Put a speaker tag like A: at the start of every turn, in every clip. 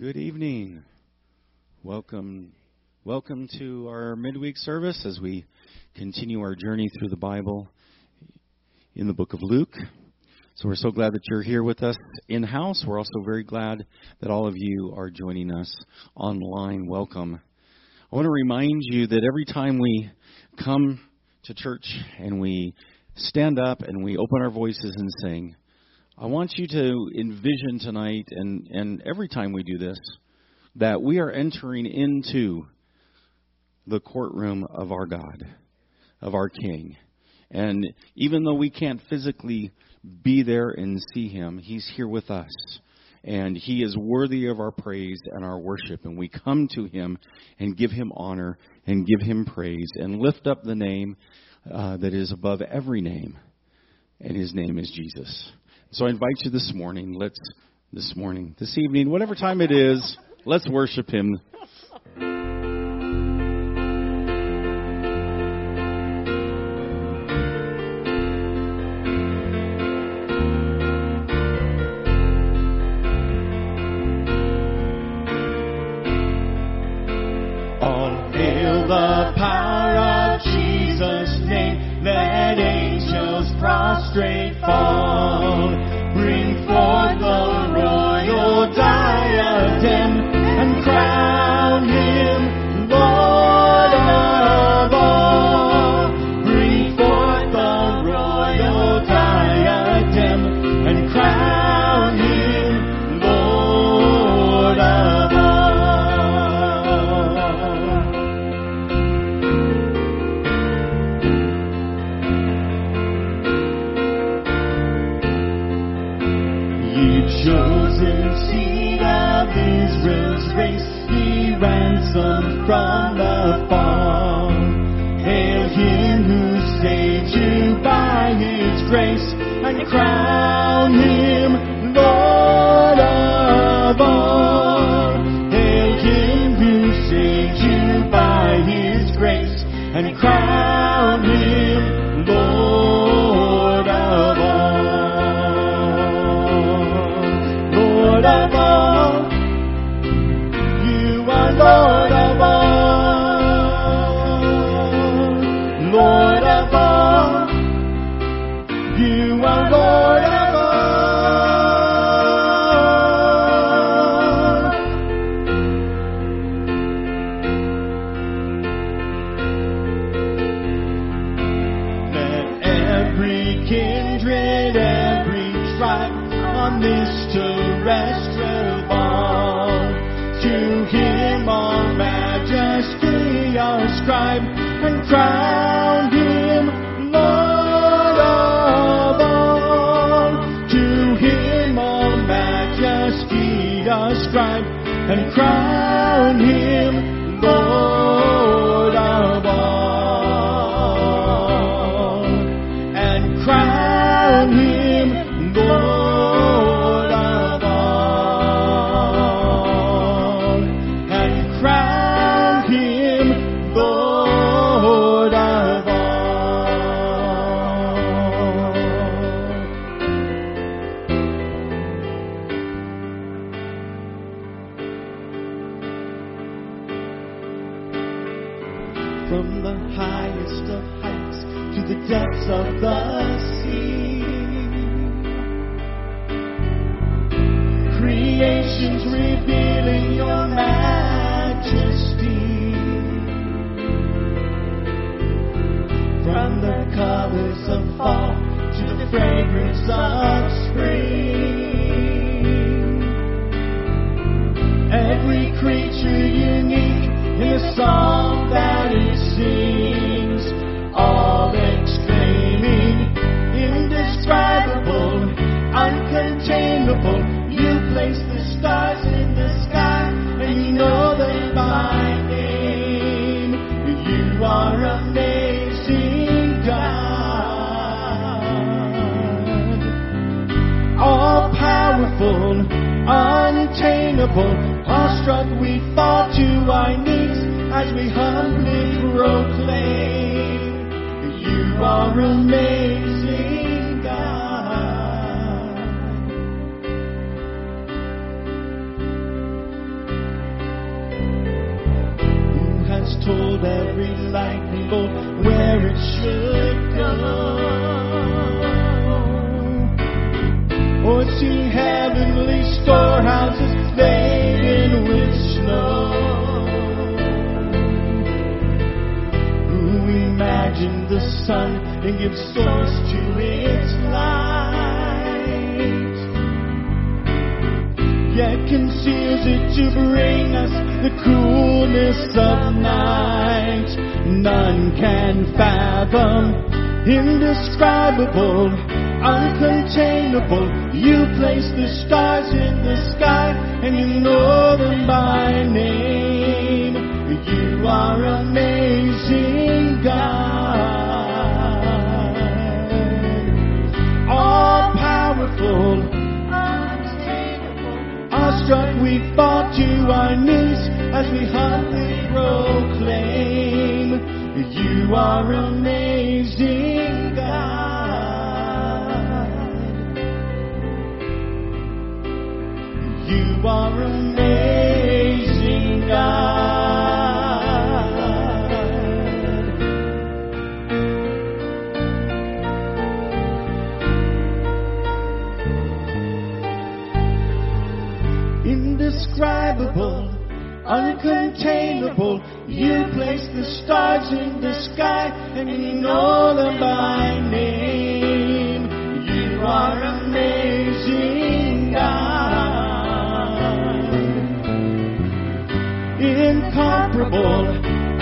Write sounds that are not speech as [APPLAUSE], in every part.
A: Good evening. Welcome welcome to our midweek service as we continue our journey through the Bible in the book of Luke. So we're so glad that you're here with us in house. We're also very glad that all of you are joining us online. Welcome. I want to remind you that every time we come to church and we stand up and we open our voices and sing, I want you to envision tonight, and, and every time we do this, that we are entering into the courtroom of our God, of our King. And even though we can't physically be there and see him, he's here with us. And he is worthy of our praise and our worship. And we come to him and give him honor and give him praise and lift up the name uh, that is above every name. And his name is Jesus. So I invite you this morning, let's, this morning, this evening, whatever time it is, let's worship Him. this terrestrial. To him all majesty ascribe and crown him Lord of all. To him all majesty ascribe and crown him. Where it should go. Or to heavenly storehouses laden with snow. Who imagined the sun and gives source to its light? Yet conceals it to bring us the coolness of night. None can fathom, indescribable, uncontainable. You place the stars in the sky and you know them by name. You are amazing, God. All powerful, awestruck we fall to our knees as we humbly proclaim, You are amazing, God. You are amazing, God. Indescribable, uncontainable. You place the stars in the sky and you know them by name. You are amazing, God. Incomparable,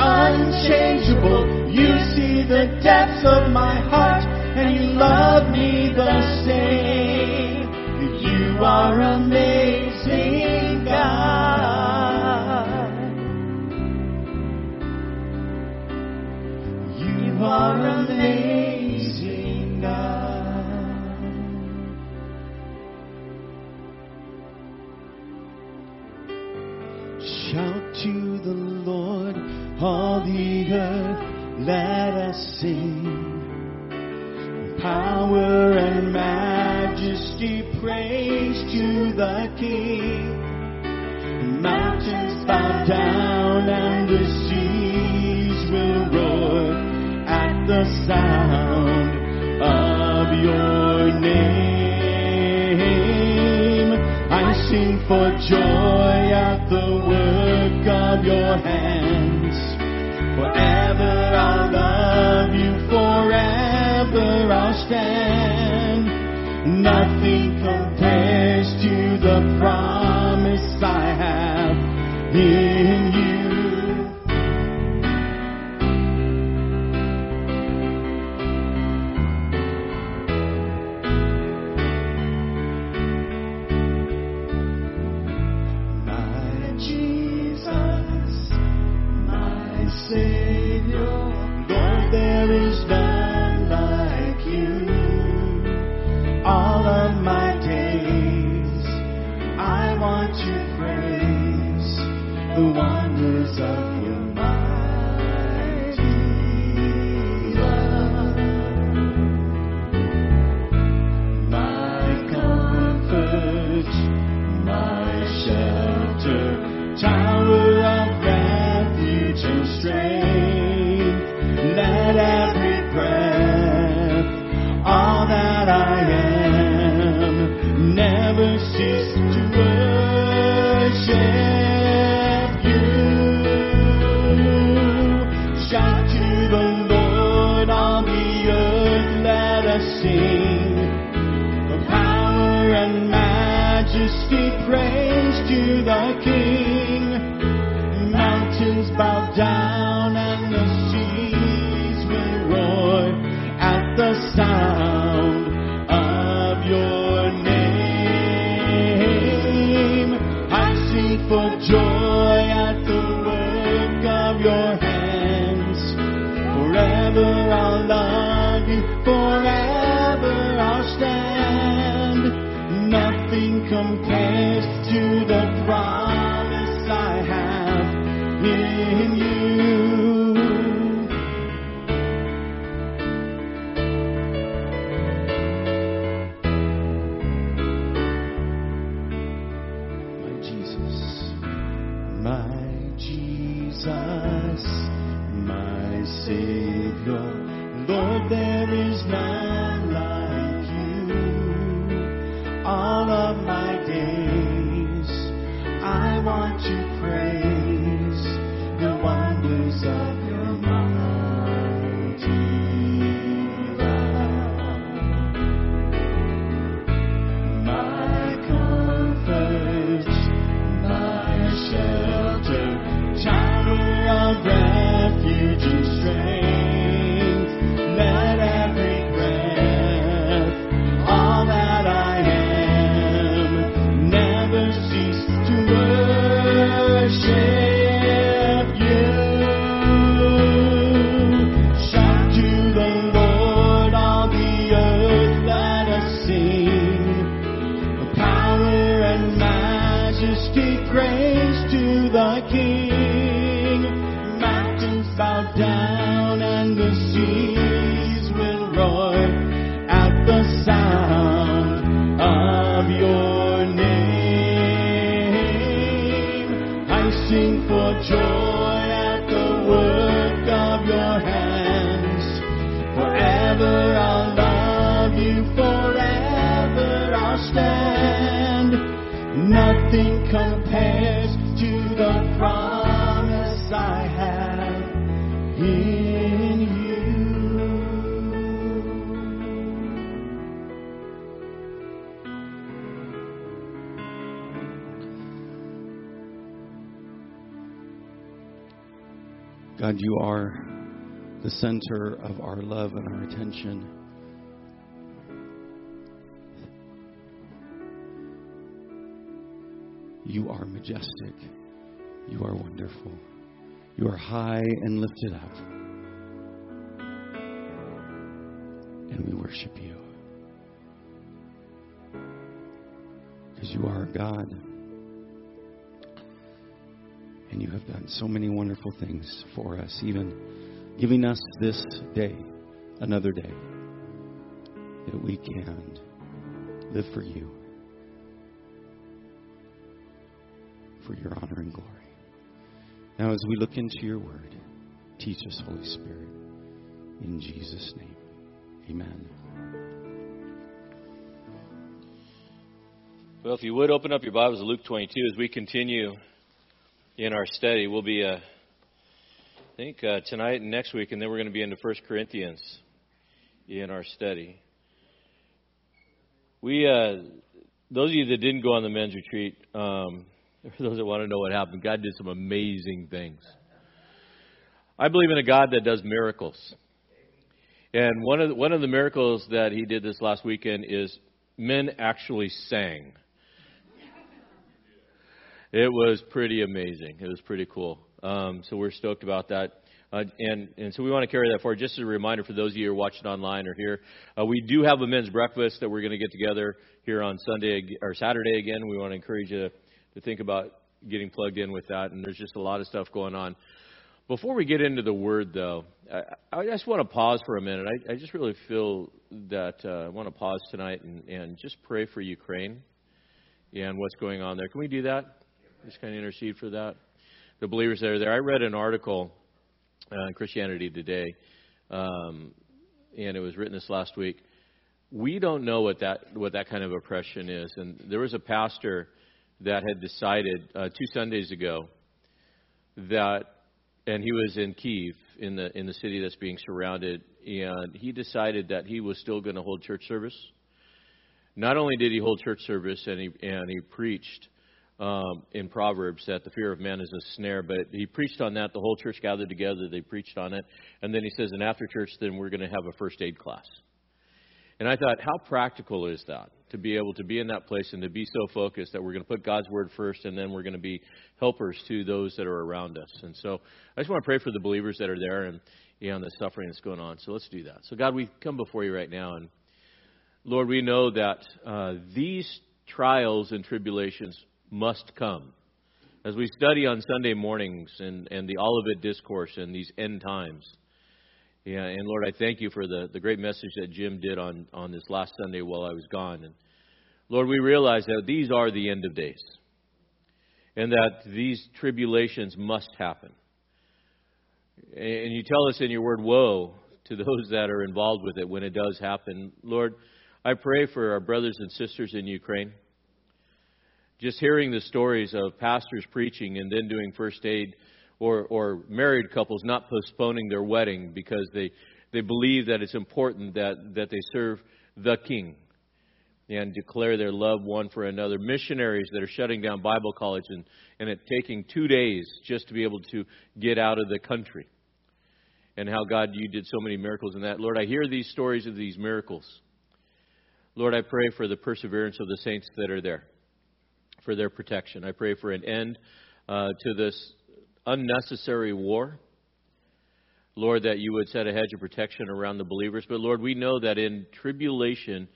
A: unchangeable. You see the depths of my heart and you love me the same. You are amazing, Mountains bow down and the seas will roar the sound of your name. I sing for joy at the work of your hands. Forever I'll love you, forever I'll stand. Nothing compares to the promise I have to praise the wonders of your mighty joy
B: God, you are the center of our love and our attention. You are majestic. You are wonderful. You are high and lifted up. And we worship you. Because you are God. And you have done so many wonderful things for us, even giving us this day, another day, that we can live for you, for your honor and glory. Now, as we look into your word, teach us, Holy Spirit. In Jesus' name, amen.
C: Well, if you would open up your Bibles to Luke 22 as we continue in our study. We'll be, uh, I think, uh, tonight and next week, and then we're going to be into 1 Corinthians in our study. We, uh, those of you that didn't go on the men's retreat, um, [LAUGHS] those that want to know what happened, God did some amazing things. I believe in a God that does miracles. And one of the, one of the miracles that he did this last weekend is men actually sang. It was pretty amazing. It was pretty cool. Um, so we're stoked about that. Uh, and, and so we want to carry that forward. Just as a reminder for those of you who are watching online or here, uh, we do have a men's breakfast that we're going to get together here on Sunday or Saturday again. We want to encourage you to think about getting plugged in with that. And there's just a lot of stuff going on. Before we get into the word, though, I, I just want to pause for a minute. I, I just really feel that uh, I want to pause tonight and, and just pray for Ukraine and what's going on there. Can we do that? Just kind of intercede for that. The believers that are there. I read an article uh, in Christianity Today, um, and it was written this last week. We don't know what that what that kind of oppression is, and there was a pastor that had decided uh, two Sundays ago that, and he was in Kiev, in the in the city that's being surrounded, and he decided that he was still going to hold church service. Not only did he hold church service, and he and he preached um, in Proverbs that the fear of man is a snare, but he preached on that. The whole church gathered together. They preached on it, and then he says, and after church, then we're going to have a first aid class. And I thought, how practical is that to be able to be in that place and to be so focused that we're going to put God's word first, and then we're going to be helpers to those that are around us. And so I just want to pray for the believers that are there and and the suffering that's going on. So let's do that. So God, we come before you right now, and Lord, we know that uh, these trials and tribulations must come. As we study on Sunday mornings and, and the Olivet Discourse and these end times. Yeah, and Lord, I thank you for the, the great message that Jim did on, on this last Sunday while I was gone. And Lord, we realize that these are the end of days. And that these tribulations must happen. And you tell us in your word, woe to those that are involved with it when it does happen. Lord, I pray for our brothers and sisters in Ukraine. Just hearing the stories of pastors preaching and then doing first aid, or, or married couples not postponing their wedding because they, they believe that it's important that, that they serve the King and declare their love one for another. Missionaries that are shutting down Bible college and, and it taking two days just to be able to get out of the country. And how, God, you did so many miracles in that. Lord, I hear these stories of these miracles. Lord, I pray for the perseverance of the saints that are there, for their protection. I pray for an end uh, to this unnecessary war. Lord, that you would set a hedge of protection around the believers. But Lord, we know that in tribulation,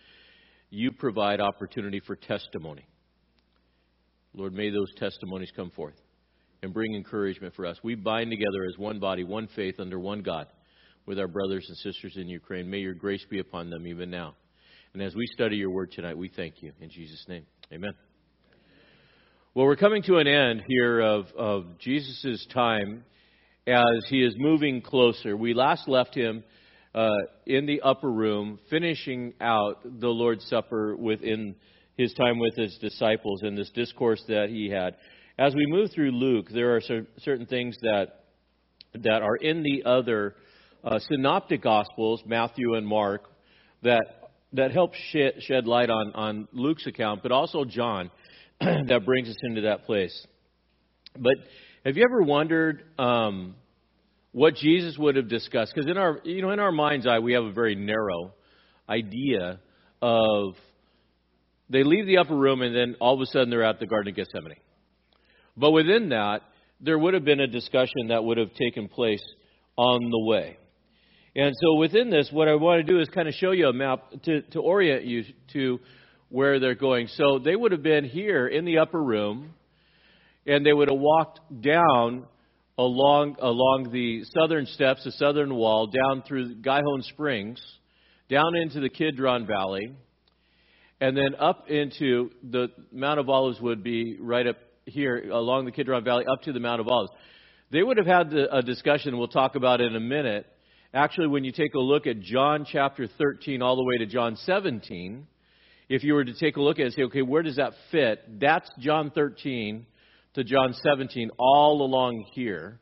C: you provide opportunity for testimony. Lord, may those testimonies come forth and bring encouragement for us. We bind together as one body, one faith, under one God with our brothers and sisters in Ukraine. May your grace be upon them even now. And as we study your word tonight, we thank you. In Jesus' name, amen. Well, we're coming to an end here of, of Jesus' time as he is moving closer. We last left him uh, in the upper room, finishing out the Lord's Supper within his time with his disciples and this discourse that he had. As we move through Luke, there are certain things that that are in the other uh, synoptic gospels, Matthew and Mark, that that help shed, shed light on on Luke's account, but also John, [CLEARS THROAT] that brings us into that place. But have you ever wondered um, what Jesus would have discussed. Because in our, you know, in our mind's eye, we have a very narrow idea of they leave the upper room and then all of a sudden they're at the Garden of Gethsemane. But within that, there would have been a discussion that would have taken place on the way. And so within this, what I want to do is kind of show you a map to, to orient you to where they're going. So they would have been here in the upper room, and they would have walked down along along the southern steps, the southern wall, down through Gihon Springs, down into the Kidron Valley, and then up into the Mount of Olives would be right up here along the Kidron Valley up to the Mount of Olives. They would have had a discussion we'll talk about in a minute. Actually, when you take a look at John chapter 13 all the way to John 17, if you were to take a look at it and say, okay, where does that fit? That's John 13 to John 17, all along here,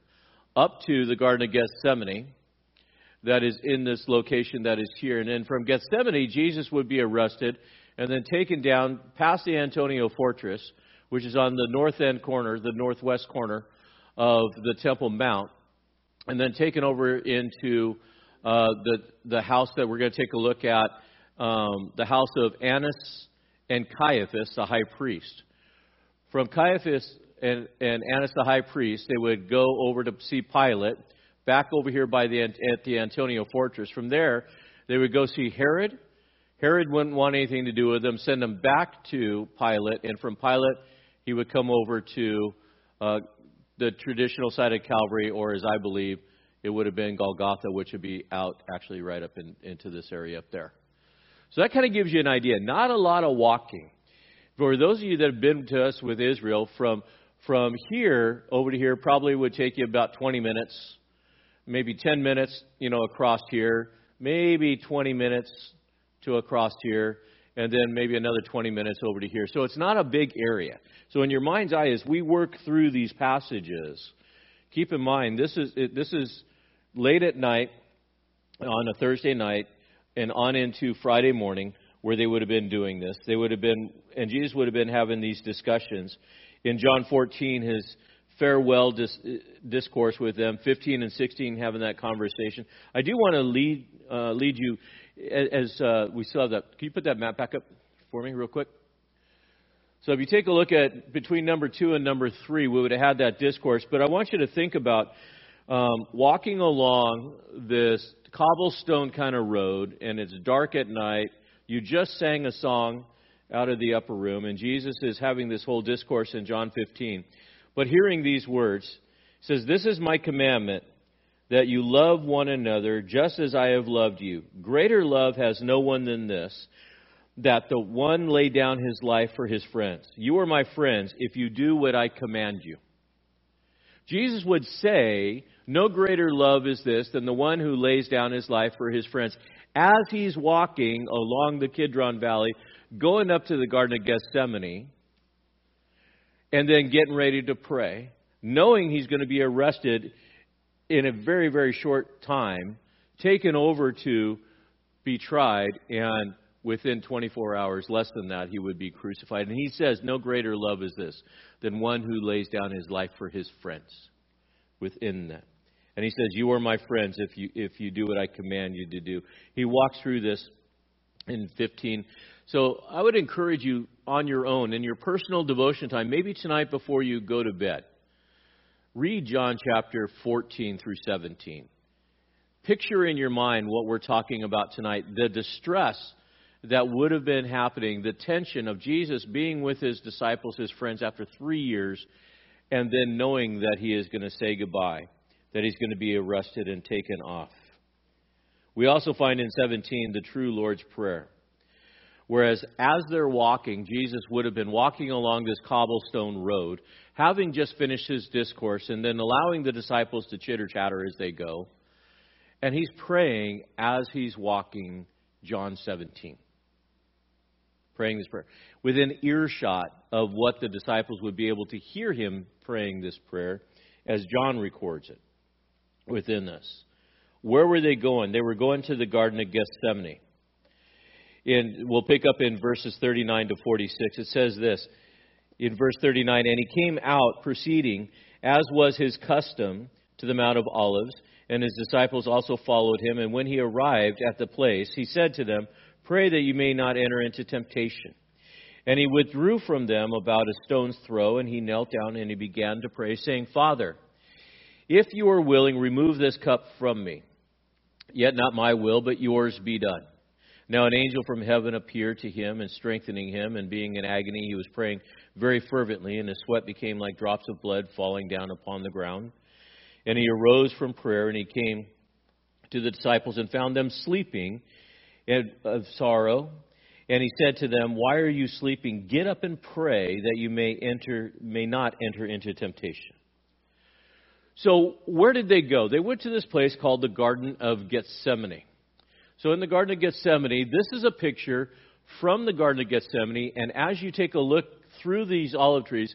C: up to the Garden of Gethsemane, that is in this location that is here. And then from Gethsemane, Jesus would be arrested and then taken down past the Antonia Fortress, which is on the north end corner, the northwest corner of the Temple Mount, and then taken over into uh, the the house that we're going to take a look at, um, the house of Annas and Caiaphas, the high priest. From Caiaphas and, and Annas the high priest, they would go over to see Pilate, back over here by the, at the Antonia fortress. From there, they would go see Herod. Herod wouldn't want anything to do with them, send them back to Pilate, and from Pilate, he would come over to uh, the traditional side of Calvary, or as I believe, it would have been Golgotha, which would be out actually right up in, into this area up there. So that kind of gives you an idea. Not a lot of walking. For those of you that have been to us with Israel, from from here over to here probably would take you about 20 minutes, maybe 10 minutes, you know, across here, maybe 20 minutes to across here, and then maybe another 20 minutes over to here. So it's not a big area. So in your mind's eye, as we work through these passages, keep in mind this is this is late at night on a Thursday night and on into Friday morning where they would have been doing this. They would have been, and Jesus would have been having these discussions in John 14, his farewell dis- discourse with them, 15 and 16 having that conversation. I do want to lead uh, lead you as uh, we still have that. Can you put that map back up for me real quick? So if you take a look at between number two and number three, we would have had that discourse. But I want you to think about um, walking along this cobblestone kind of road, and it's dark at night. You just sang a song out of the upper room, and Jesus is having this whole discourse in John 15. But hearing these words, he says, This is my commandment, that you love one another just as I have loved you. Greater love has no one than this, that the one lay down his life for his friends. You are my friends if you do what I command you. Jesus would say, No greater love is this than the one who lays down his life for his friends. As he's walking along the Kidron Valley, going up to the Garden of Gethsemane, and then getting ready to pray, knowing he's going to be arrested in a very, very short time, taken over to be tried, and within 24 hours, less than that, he would be crucified. And he says, No greater love is this than one who lays down his life for his friends within that. And he says, You are my friends if you, if you do what I command you to do. He walks through this in 15. So I would encourage you on your own, in your personal devotion time, maybe tonight before you go to bed, read John chapter 14 through 17. Picture in your mind what we're talking about tonight the distress that would have been happening, the tension of Jesus being with his disciples, his friends, after three years, and then knowing that he is going to say goodbye, that he's going to be arrested and taken off. We also find in 17 the true Lord's Prayer. Whereas as they're walking, Jesus would have been walking along this cobblestone road, having just finished his discourse, and then allowing the disciples to chitter chatter as they go. And he's praying as he's walking John 17 praying this prayer. Within earshot of what the disciples would be able to hear him praying this prayer, as John records it within this. Where were they going? They were going to the Garden of Gethsemane. And we'll pick up in verses 39 to 46. It says this in verse 39 And he came out proceeding, as was his custom, to the Mount of Olives, and his disciples also followed him. And when he arrived at the place, he said to them, Pray that you may not enter into temptation. And he withdrew from them about a stone's throw, and he knelt down and he began to pray, saying, Father, if you are willing, remove this cup from me. Yet not my will, but yours be done. Now an angel from heaven appeared to him and strengthening him, and being in agony, he was praying very fervently, and his sweat became like drops of blood falling down upon the ground. And he arose from prayer, and he came to the disciples and found them sleeping of sorrow. And he said to them, Why are you sleeping? Get up and pray that you may enter may not enter into temptation. So where did they go? They went to this place called the Garden of Gethsemane. So in the Garden of Gethsemane, this is a picture from the Garden of Gethsemane, and as you take a look through these olive trees,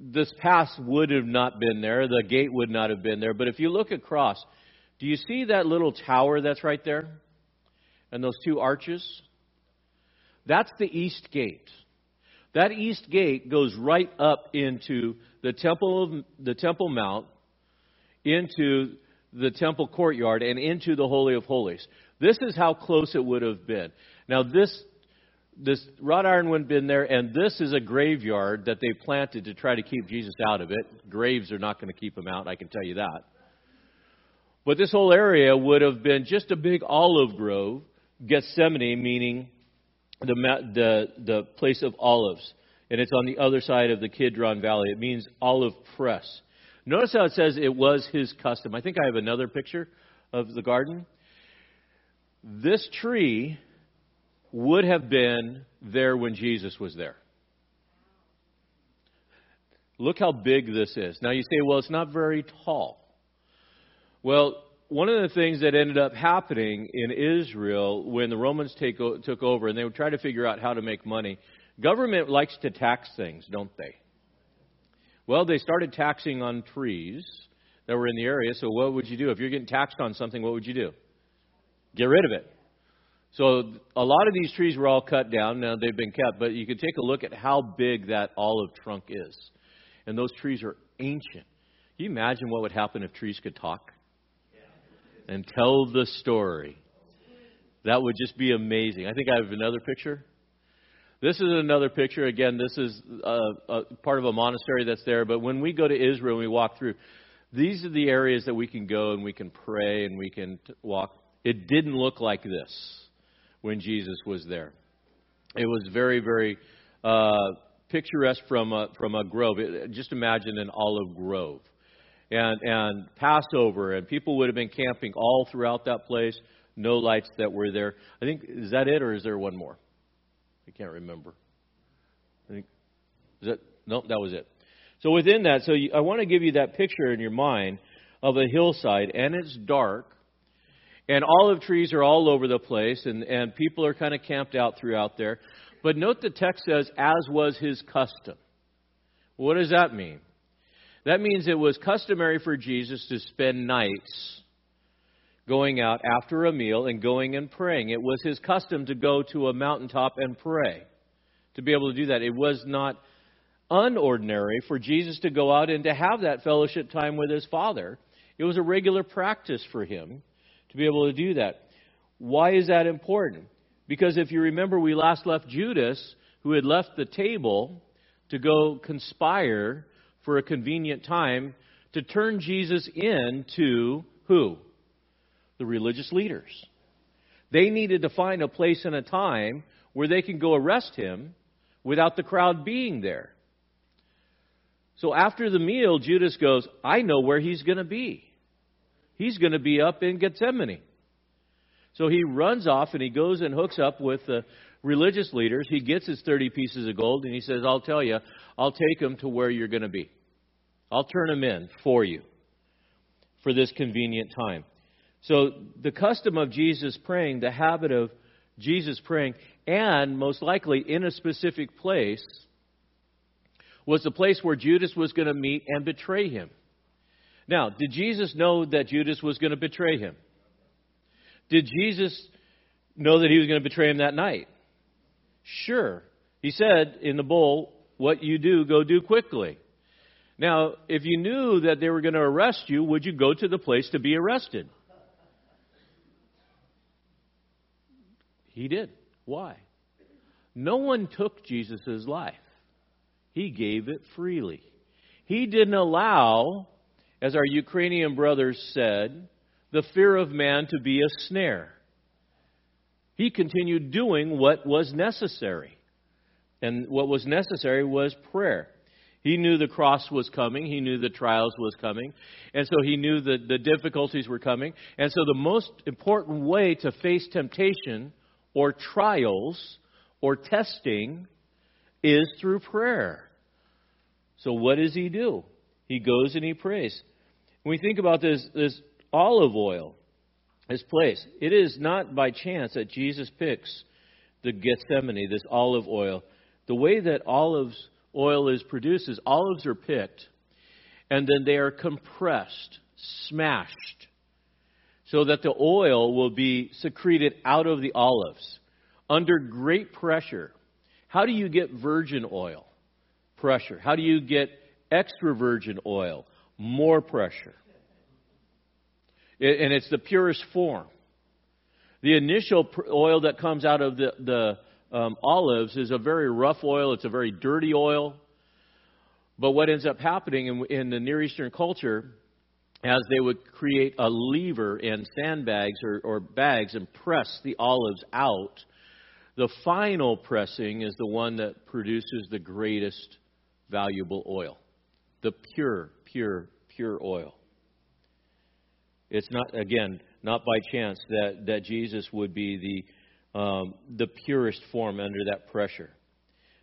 C: this path would have not been there, the gate would not have been there. But if you look across, do you see that little tower that's right there? And those two arches, that's the east gate. That east gate goes right up into the temple of the temple mount, into the temple courtyard, and into the holy of holies. This is how close it would have been. Now this this wrought iron wouldn't been there, and this is a graveyard that they planted to try to keep Jesus out of it. Graves are not going to keep him out, I can tell you that. But this whole area would have been just a big olive grove Gethsemane, meaning the, the, the place of olives. And it's on the other side of the Kidron Valley. It means olive press. Notice how it says it was his custom. I think I have another picture of the garden. This tree would have been there when Jesus was there. Look how big this is. Now you say, well, it's not very tall. Well, one of the things that ended up happening in Israel when the Romans take, took over and they would try to figure out how to make money, government likes to tax things, don't they? Well, they started taxing on trees that were in the area. So what would you do if you're getting taxed on something? What would you do? Get rid of it. So a lot of these trees were all cut down. Now they've been kept, but you can take a look at how big that olive trunk is. And those trees are ancient. Can you imagine what would happen if trees could talk? And tell the story. That would just be amazing. I think I have another picture. This is another picture. Again, this is a, a part of a monastery that's there. But when we go to Israel and we walk through, these are the areas that we can go and we can pray and we can walk. It didn't look like this when Jesus was there. It was very, very uh, picturesque from a, from a grove. It, just imagine an olive grove and, and Passover, and people would have been camping all throughout that place. No lights that were there. I think is that it, or is there one more? I can't remember. I think is that no, that was it. So within that, so you, I want to give you that picture in your mind of a hillside, and it's dark, and olive trees are all over the place, and, and people are kind of camped out throughout there. But note the text says, as was his custom. What does that mean? That means it was customary for Jesus to spend nights going out after a meal and going and praying. It was his custom to go to a mountaintop and pray, to be able to do that. It was not unordinary for Jesus to go out and to have that fellowship time with his Father. It was a regular practice for him to be able to do that. Why is that important? Because if you remember, we last left Judas, who had left the table to go conspire for a convenient time to turn Jesus in to who? The religious leaders. They needed to find a place and a time where they can go arrest him without the crowd being there. So after the meal, Judas goes, I know where he's going to be. He's going to be up in Gethsemane. So he runs off and he goes and hooks up with the religious leaders. He gets his 30 pieces of gold and he says, I'll tell you, I'll take them to where you're going to be. I'll turn them in for you for this convenient time. So the custom of Jesus praying, the habit of Jesus praying, and most likely in a specific place, was the place where Judas was going to meet and betray him. Now, did Jesus know that Judas was going to betray him? Did Jesus know that he was going to betray him that night? Sure. He said in the bull, What you do, go do quickly. Now, if you knew that they were going to arrest you, would you go to the place to be arrested? He did. Why? No one took Jesus' life. He gave it freely. He didn't allow, as our Ukrainian brothers said, the fear of man to be a snare. He continued doing what was necessary. And what was necessary was prayer. He knew the cross was coming. He knew the trials was coming. And so he knew that the difficulties were coming. And so the most important way to face temptation or trials or testing is through prayer. So what does he do? He goes and he prays. When we think about this, this olive oil, this place, it is not by chance that Jesus picks the Gethsemane, this olive oil. The way that olives oil is produced is olives are picked and then they are compressed, smashed, so that the oil will be secreted out of the olives under great pressure. How do you get virgin oil? Pressure. How do you get extra virgin oil? More pressure. And it's the purest form. The initial oil that comes out of the, the um, olives is a very rough oil, it's a very dirty oil. But what ends up happening in, in the Near Eastern culture, as they would create a lever and sandbags or, or bags and press the olives out, the final pressing is the one that produces the greatest valuable oil. The pure, pure, pure oil. It's not, again, not by chance that, that Jesus would be the, um, the purest form under that pressure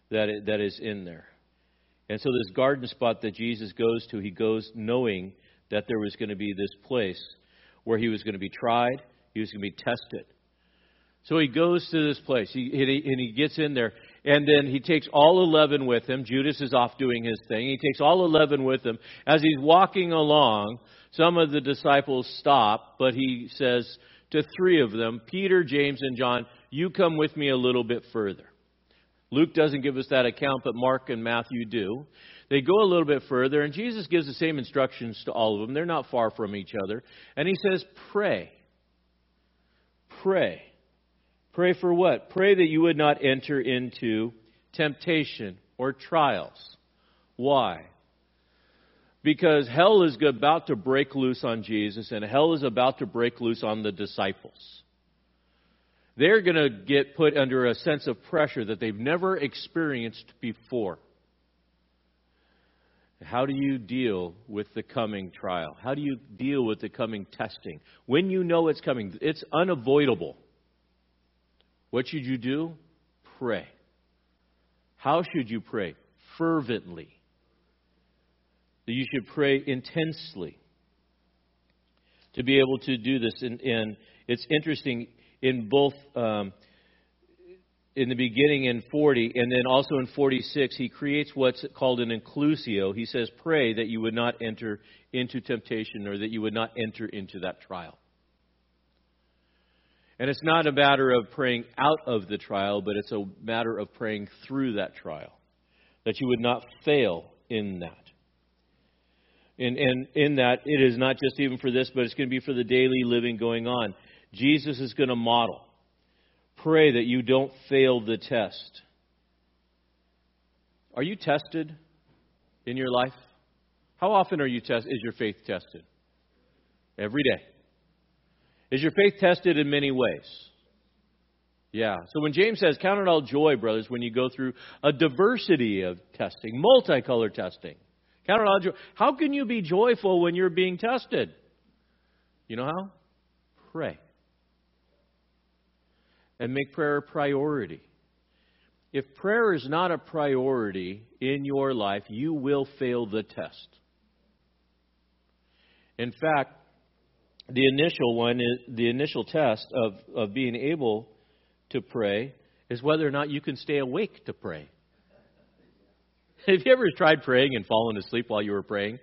C: that, it, that is in there. And so, this garden spot that Jesus goes to, he goes knowing that there was going to be this place where he was going to be tried, he was going to be tested. So he goes to this place, he, and he gets in there, and then he takes all 11 with him. Judas is off doing his thing. He takes all 11 with him. As he's walking along, some of the disciples stop, but he says to three of them, Peter, James, and John, you come with me a little bit further. Luke doesn't give us that account, but Mark and Matthew do. They go a little bit further, and Jesus gives the same instructions to all of them. They're not far from each other. And he says, Pray. Pray. Pray for what? Pray that you would not enter into temptation or trials. Why? Because hell is about to break loose on Jesus, and hell is about to break loose on the disciples. They're going to get put under a sense of pressure that they've never experienced before. How do you deal with the coming trial? How do you deal with the coming testing? When you know it's coming, it's unavoidable. What should you do? Pray. How should you pray? Fervently. you should pray intensely to be able to do this. And, and it's interesting in both um, in the beginning in 40 and then also in 46, he creates what's called an inclusio. He says, Pray that you would not enter into temptation or that you would not enter into that trial. And it's not a matter of praying out of the trial, but it's a matter of praying through that trial. That you would not fail in that. And, and in that, it is not just even for this, but it's going to be for the daily living going on. Jesus is going to model. Pray that you don't fail the test. Are you tested in your life? How often are you test, is your faith tested? Every day. Is your faith tested in many ways? Yeah. So when James says, Count it all joy, brothers, when you go through a diversity of testing, multicolor testing. Count it all joy. How can you be joyful when you're being tested? You know how? Pray. And make prayer a priority. If prayer is not a priority in your life, you will fail the test. In fact, the initial one is the initial test of, of being able to pray is whether or not you can stay awake to pray. [LAUGHS] Have you ever tried praying and fallen asleep while you were praying?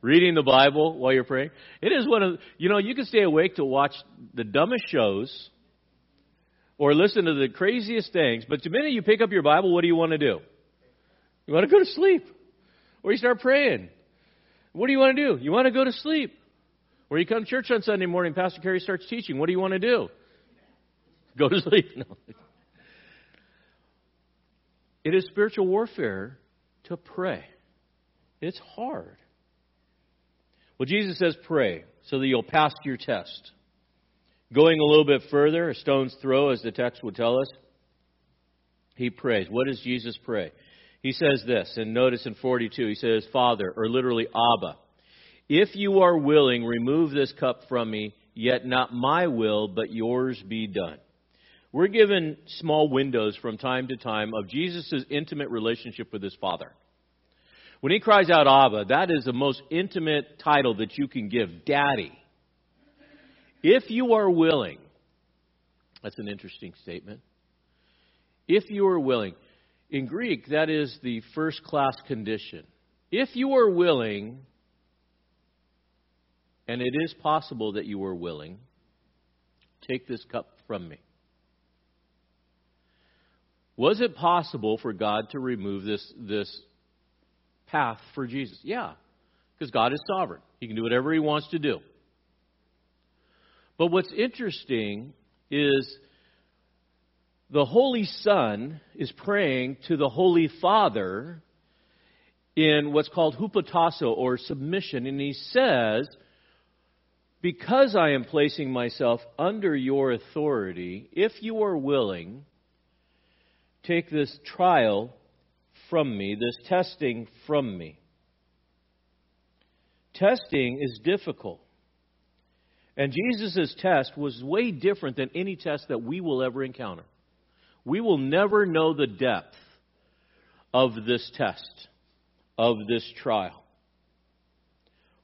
C: Reading the Bible while you're praying? It is one of, you know, you can stay awake to watch the dumbest shows or listen to the craziest things, but the minute you pick up your Bible, what do you want to do? You want to go to sleep. Or you start praying. What do you want to do? You want to go to sleep. Or you come to church on Sunday morning, Pastor Kerry starts teaching. What do you want to do? Go to sleep. [LAUGHS] No. It is spiritual warfare to pray. It's hard. Well, Jesus says pray so that you'll pass your test. Going a little bit further, a stone's throw, as the text would tell us, he prays. What does Jesus pray? He says this, and notice in 42, he says, Father, or literally Abba, if you are willing, remove this cup from me, yet not my will, but yours be done. We're given small windows from time to time of Jesus' intimate relationship with his Father. When he cries out, Abba, that is the most intimate title that you can give, Daddy. If you are willing, that's an interesting statement. If you are willing, in Greek, that is the first class condition. If you are willing, and it is possible that you were willing, take this cup from me. Was it possible for God to remove this, this path for Jesus? Yeah, because God is sovereign. He can do whatever He wants to do. But what's interesting is the Holy Son is praying to the Holy Father in what's called hupotasso or submission. And he says, Because I am placing myself under your authority, if you are willing, take this trial from me, this testing from me. Testing is difficult. And Jesus' test was way different than any test that we will ever encounter. We will never know the depth of this test, of this trial.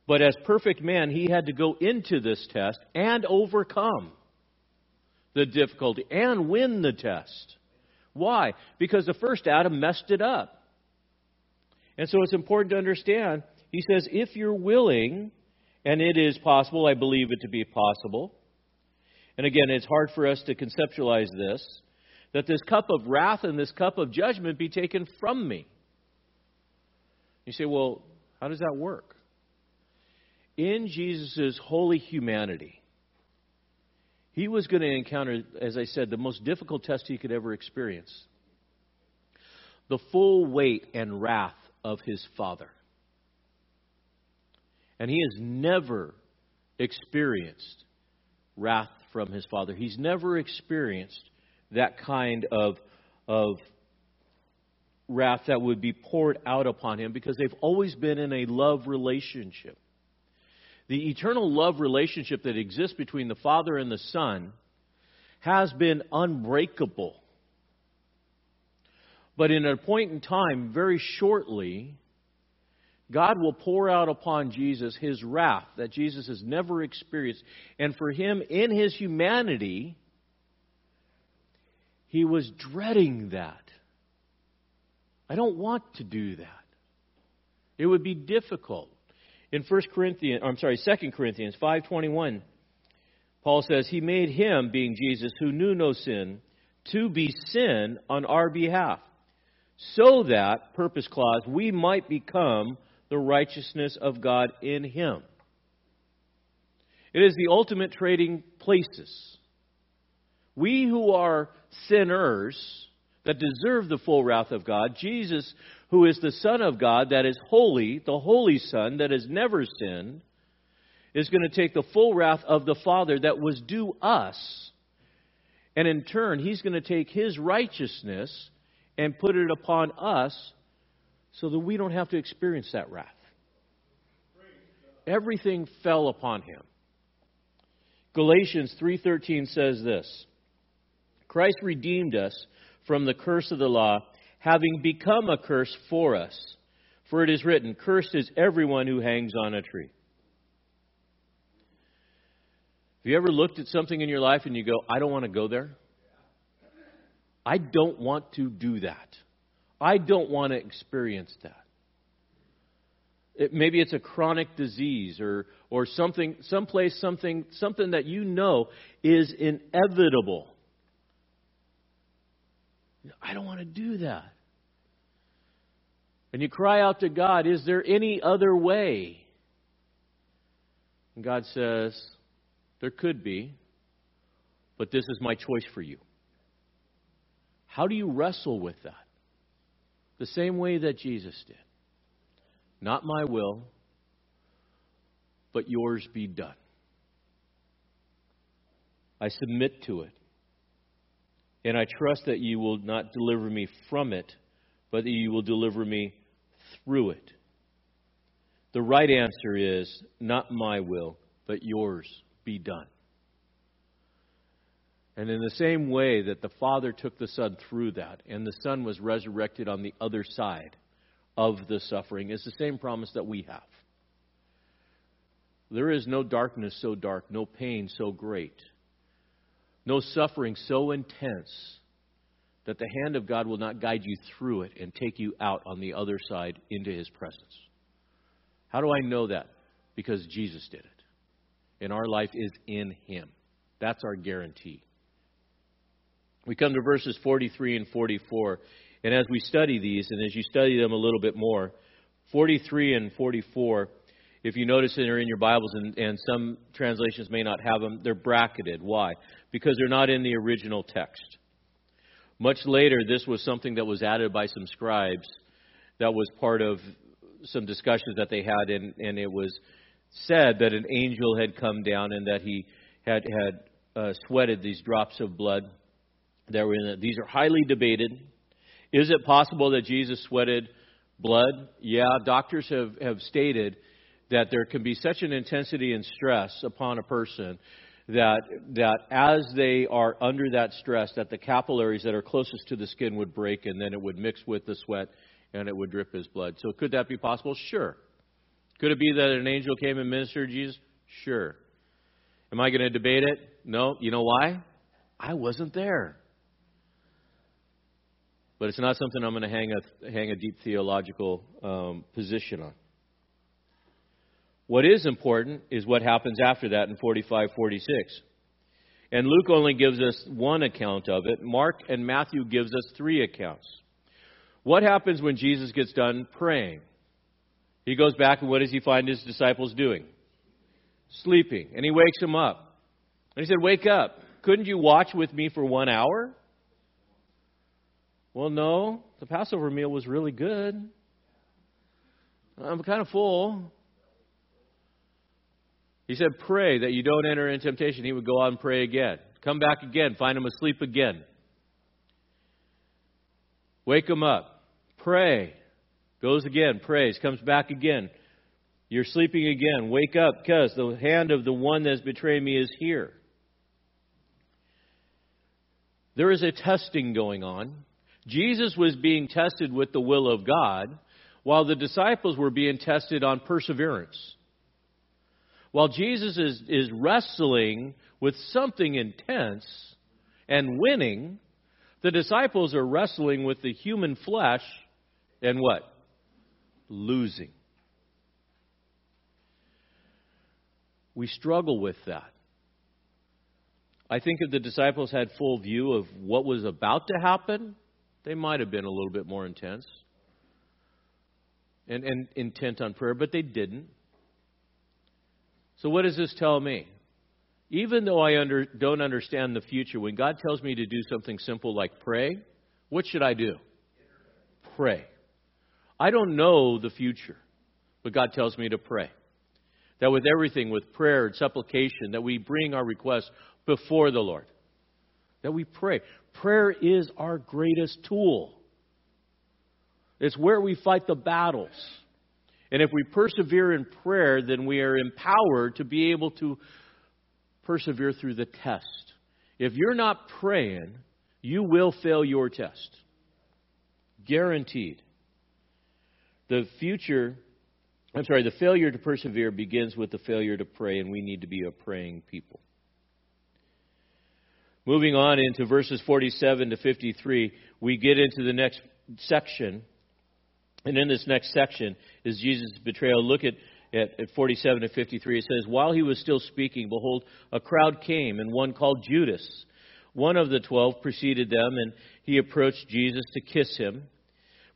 C: But as perfect man, he had to go into this test and overcome the difficulty and win the test. Why? Because the first Adam messed it up. And so it's important to understand. He says, if you're willing, and it is possible, I believe it to be possible. And again, it's hard for us to conceptualize this that this cup of wrath and this cup of judgment be taken from me. You say, well, how does that work? In Jesus' holy humanity, he was going to encounter, as I said, the most difficult test he could ever experience the full weight and wrath of his Father. And he has never experienced wrath from his father. He's never experienced that kind of, of wrath that would be poured out upon him because they've always been in a love relationship. The eternal love relationship that exists between the Father and the Son has been unbreakable. But in a point in time, very shortly, God will pour out upon Jesus his wrath that Jesus has never experienced. And for him, in his humanity, he was dreading that. I don't want to do that. It would be difficult. In 1 Corinthians, I'm sorry, 2 Corinthians 5:21, Paul says, "He made him, being Jesus, who knew no sin, to be sin on our behalf, so that, purpose clause, we might become the righteousness of God in him." It is the ultimate trading places. We who are sinners that deserve the full wrath of God, Jesus, who is the Son of God, that is holy, the Holy Son that has never sinned, is going to take the full wrath of the Father that was due us. And in turn, he's going to take his righteousness and put it upon us so that we don't have to experience that wrath. Everything fell upon him. Galatians 3:13 says this. Christ redeemed us from the curse of the law, having become a curse for us. For it is written, Cursed is everyone who hangs on a tree. Have you ever looked at something in your life and you go, I don't want to go there? I don't want to do that. I don't want to experience that. It, maybe it's a chronic disease or, or something, someplace, something, something that you know is inevitable. I don't want to do that. And you cry out to God, Is there any other way? And God says, There could be, but this is my choice for you. How do you wrestle with that? The same way that Jesus did. Not my will, but yours be done. I submit to it. And I trust that you will not deliver me from it, but that you will deliver me through it. The right answer is not my will, but yours be done. And in the same way that the Father took the Son through that, and the Son was resurrected on the other side of the suffering, is the same promise that we have. There is no darkness so dark, no pain so great no suffering so intense that the hand of God will not guide you through it and take you out on the other side into His presence. How do I know that? Because Jesus did it. And our life is in Him. That's our guarantee. We come to verses 43 and 44. And as we study these, and as you study them a little bit more, 43 and 44 if you notice they're in your Bibles, and, and some translations may not have them, they're bracketed. Why? Because they're not in the original text. Much later, this was something that was added by some scribes that was part of some discussions that they had, and, and it was said that an angel had come down and that he had, had uh, sweated these drops of blood that were in it. These are highly debated. Is it possible that Jesus sweated blood? Yeah, doctors have, have stated that there can be such an intensity and stress upon a person that that as they are under that stress that the capillaries that are closest to the skin would break and then it would mix with the sweat and it would drip his blood. So could that be possible? Sure. Could it be that an angel came and ministered to Jesus? Sure. Am I going to debate it? No. You know why? I wasn't there. But it's not something I'm going to hang a hang a deep theological um, position on. What is important is what happens after that in 45 46. And Luke only gives us one account of it. Mark and Matthew gives us three accounts. What happens when Jesus gets done praying? He goes back and what does he find his disciples doing? Sleeping. And he wakes them up. And he said, Wake up. Couldn't you watch with me for one hour? Well, no. The Passover meal was really good. I'm kind of full. He said, Pray that you don't enter into temptation. He would go on and pray again. Come back again, find him asleep again. Wake him up. Pray. Goes again, prays, comes back again. You're sleeping again. Wake up, because the hand of the one that has betrayed me is here. There is a testing going on. Jesus was being tested with the will of God while the disciples were being tested on perseverance. While Jesus is, is wrestling with something intense and winning, the disciples are wrestling with the human flesh and what? Losing. We struggle with that. I think if the disciples had full view of what was about to happen, they might have been a little bit more intense and, and intent on prayer, but they didn't. So, what does this tell me? Even though I under, don't understand the future, when God tells me to do something simple like pray, what should I do? Pray. I don't know the future, but God tells me to pray. That with everything, with prayer and supplication, that we bring our requests before the Lord. That we pray. Prayer is our greatest tool. It's where we fight the battles. And if we persevere in prayer, then we are empowered to be able to persevere through the test. If you're not praying, you will fail your test. Guaranteed. The future, I'm sorry, the failure to persevere begins with the failure to pray, and we need to be a praying people. Moving on into verses 47 to 53, we get into the next section. And in this next section is Jesus' betrayal. Look at, at, at 47 to 53. It says, While he was still speaking, behold, a crowd came, and one called Judas. One of the twelve preceded them, and he approached Jesus to kiss him.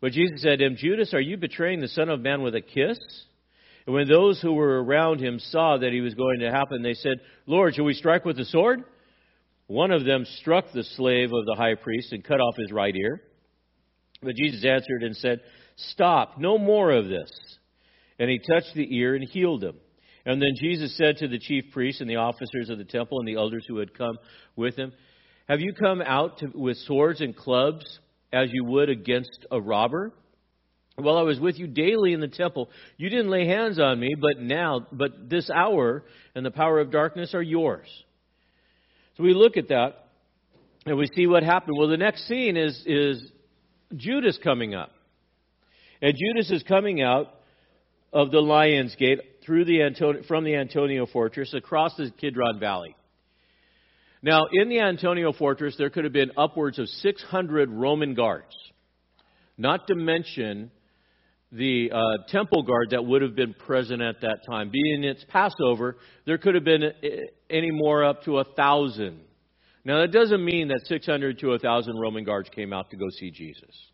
C: But Jesus said to him, Judas, are you betraying the Son of Man with a kiss? And when those who were around him saw that he was going to happen, they said, Lord, shall we strike with the sword? One of them struck the slave of the high priest and cut off his right ear. But Jesus answered and said, Stop, no more of this. And he touched the ear and healed him. And then Jesus said to the chief priests and the officers of the temple and the elders who had come with him, Have you come out to, with swords and clubs as you would against a robber? While I was with you daily in the temple, you didn't lay hands on me, but now, but this hour and the power of darkness are yours. So we look at that and we see what happened. Well, the next scene is, is Judas coming up. And Judas is coming out of the Lion's Gate through the Antonio, from the Antonia fortress across the Kidron Valley. Now, in the Antonia fortress, there could have been upwards of 600 Roman guards, not to mention the uh, temple guard that would have been present at that time. Being its Passover, there could have been uh, any more up to a thousand. Now, that doesn't mean that 600 to a thousand Roman guards came out to go see Jesus.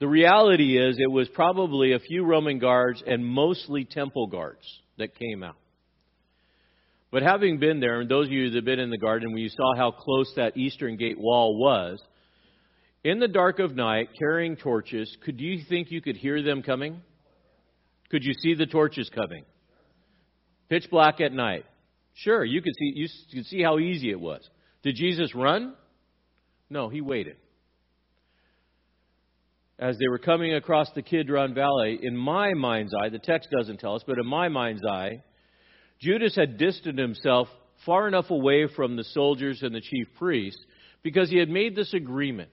C: The reality is, it was probably a few Roman guards and mostly temple guards that came out. But having been there, and those of you that have been in the garden, when you saw how close that eastern gate wall was, in the dark of night, carrying torches, could you think you could hear them coming? Could you see the torches coming? Pitch black at night. Sure, you could see you could see how easy it was. Did Jesus run? No, he waited. As they were coming across the Kidron Valley, in my mind's eye, the text doesn't tell us, but in my mind's eye, Judas had distanced himself far enough away from the soldiers and the chief priests because he had made this agreement.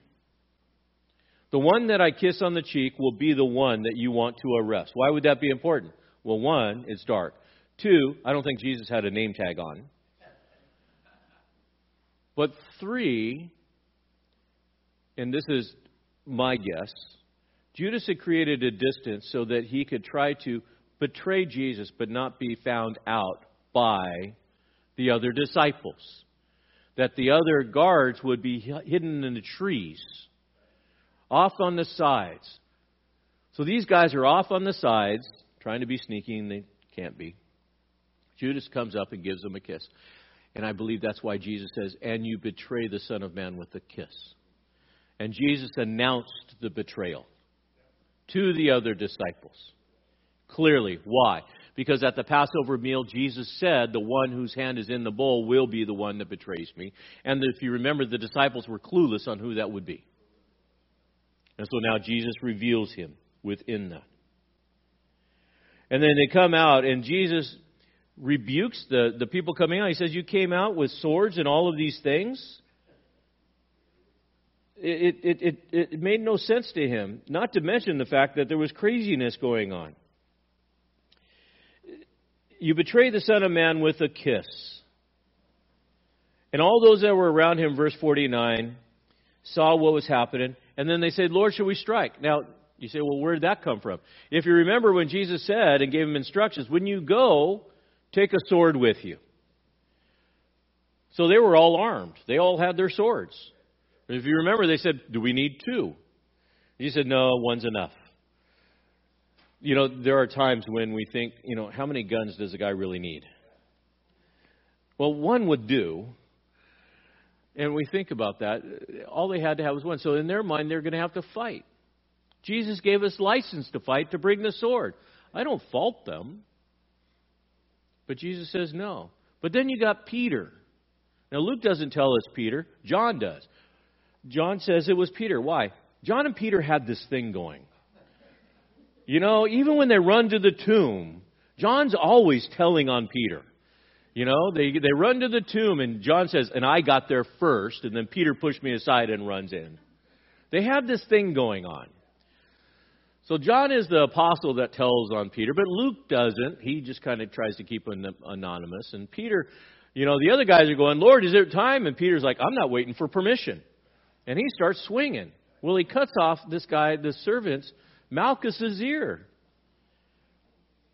C: The one that I kiss on the cheek will be the one that you want to arrest. Why would that be important? Well, one, it's dark. Two, I don't think Jesus had a name tag on. But three, and this is my guess, Judas had created a distance so that he could try to betray Jesus but not be found out by the other disciples. That the other guards would be hidden in the trees off on the sides. So these guys are off on the sides, trying to be sneaky, and they can't be. Judas comes up and gives them a kiss. And I believe that's why Jesus says, And you betray the Son of Man with a kiss. And Jesus announced the betrayal to the other disciples. Clearly. Why? Because at the Passover meal, Jesus said, The one whose hand is in the bowl will be the one that betrays me. And if you remember, the disciples were clueless on who that would be. And so now Jesus reveals him within that. And then they come out, and Jesus rebukes the, the people coming out. He says, You came out with swords and all of these things. It, it, it, it made no sense to him, not to mention the fact that there was craziness going on. You betray the Son of Man with a kiss. And all those that were around him, verse 49, saw what was happening, and then they said, Lord, should we strike? Now, you say, well, where did that come from? If you remember when Jesus said and gave him instructions, when you go, take a sword with you. So they were all armed. They all had their swords. If you remember, they said, Do we need two? He said, No, one's enough. You know, there are times when we think, you know, how many guns does a guy really need? Well, one would do. And we think about that. All they had to have was one. So in their mind, they're going to have to fight. Jesus gave us license to fight, to bring the sword. I don't fault them. But Jesus says no. But then you got Peter. Now, Luke doesn't tell us Peter, John does. John says it was Peter. Why? John and Peter had this thing going. You know, even when they run to the tomb, John's always telling on Peter. You know, they, they run to the tomb, and John says, and I got there first, and then Peter pushed me aside and runs in. They have this thing going on. So John is the apostle that tells on Peter, but Luke doesn't. He just kind of tries to keep him anonymous. And Peter, you know, the other guys are going, Lord, is it time? And Peter's like, I'm not waiting for permission and he starts swinging. Well, he cuts off this guy, the servant's, Malchus's ear.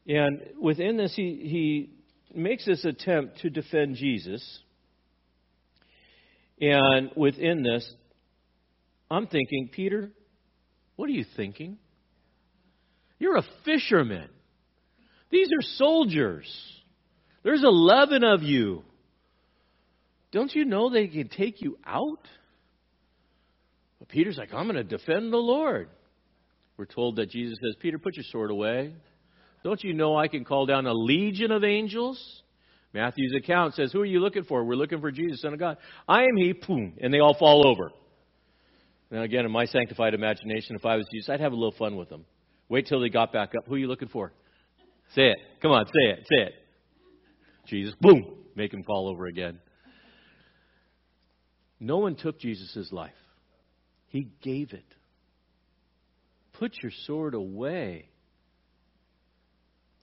C: And within this, he, he makes this attempt to defend Jesus. And within this, I'm thinking, Peter, what are you thinking? You're a fisherman. These are soldiers. There's 11 of you. Don't you know they can take you out? But Peter's like, I'm going to defend the Lord. We're told that Jesus says, Peter, put your sword away. Don't you know I can call down a legion of angels? Matthew's account says, Who are you looking for? We're looking for Jesus, Son of God. I am He, boom, and they all fall over. Now, again, in my sanctified imagination, if I was Jesus, I'd have a little fun with them. Wait till they got back up. Who are you looking for? Say it. Come on, say it. Say it. Jesus, boom, make him fall over again. No one took Jesus' life. He gave it. Put your sword away.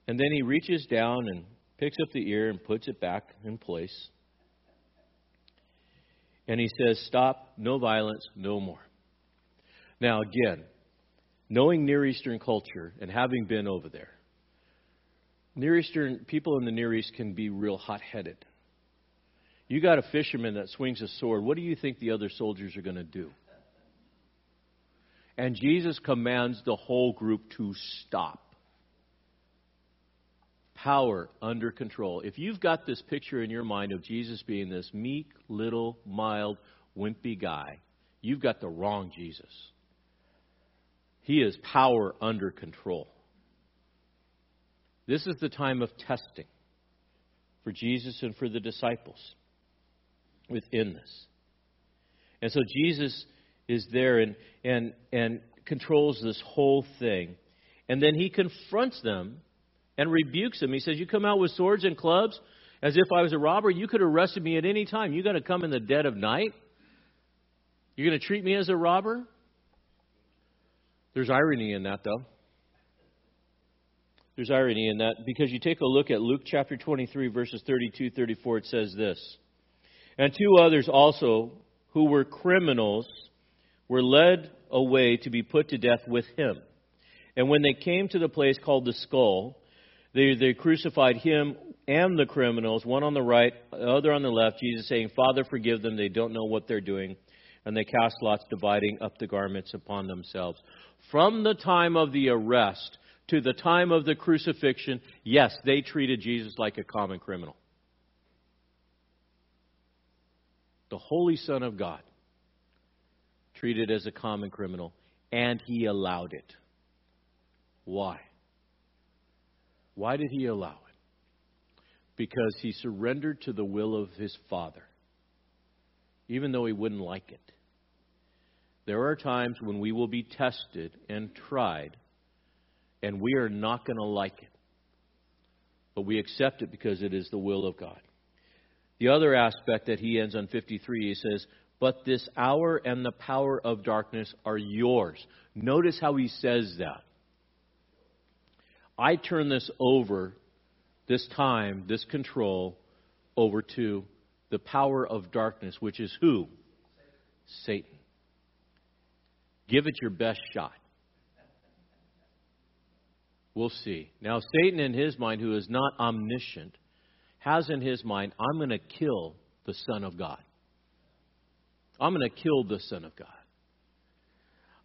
C: And then he reaches down and picks up the ear and puts it back in place. And he says, Stop, no violence, no more. Now, again, knowing Near Eastern culture and having been over there, Near Eastern people in the Near East can be real hot headed. You got a fisherman that swings a sword. What do you think the other soldiers are going to do? And Jesus commands the whole group to stop. Power under control. If you've got this picture in your mind of Jesus being this meek, little, mild, wimpy guy, you've got the wrong Jesus. He is power under control. This is the time of testing for Jesus and for the disciples within this. And so Jesus is there and, and, and controls this whole thing. And then he confronts them and rebukes them. He says, You come out with swords and clubs as if I was a robber. You could have arrested me at any time. You're going to come in the dead of night? You're going to treat me as a robber? There's irony in that, though. There's irony in that because you take a look at Luke chapter 23, verses 32 34, it says this. And two others also who were criminals were led away to be put to death with him. And when they came to the place called the skull, they, they crucified him and the criminals, one on the right, the other on the left, Jesus saying, Father, forgive them, they don't know what they're doing. And they cast lots, dividing up the garments upon themselves. From the time of the arrest to the time of the crucifixion, yes, they treated Jesus like a common criminal. The Holy Son of God treated as a common criminal, and he allowed it. Why? Why did he allow it? Because he surrendered to the will of his Father, even though he wouldn't like it. There are times when we will be tested and tried, and we are not going to like it. But we accept it because it is the will of God. The other aspect that he ends on 53, he says, but this hour and the power of darkness are yours. Notice how he says that. I turn this over, this time, this control, over to the power of darkness, which is who? Satan. Give it your best shot. We'll see. Now, Satan, in his mind, who is not omniscient, has in his mind, I'm going to kill the Son of God. I'm going to kill the Son of God.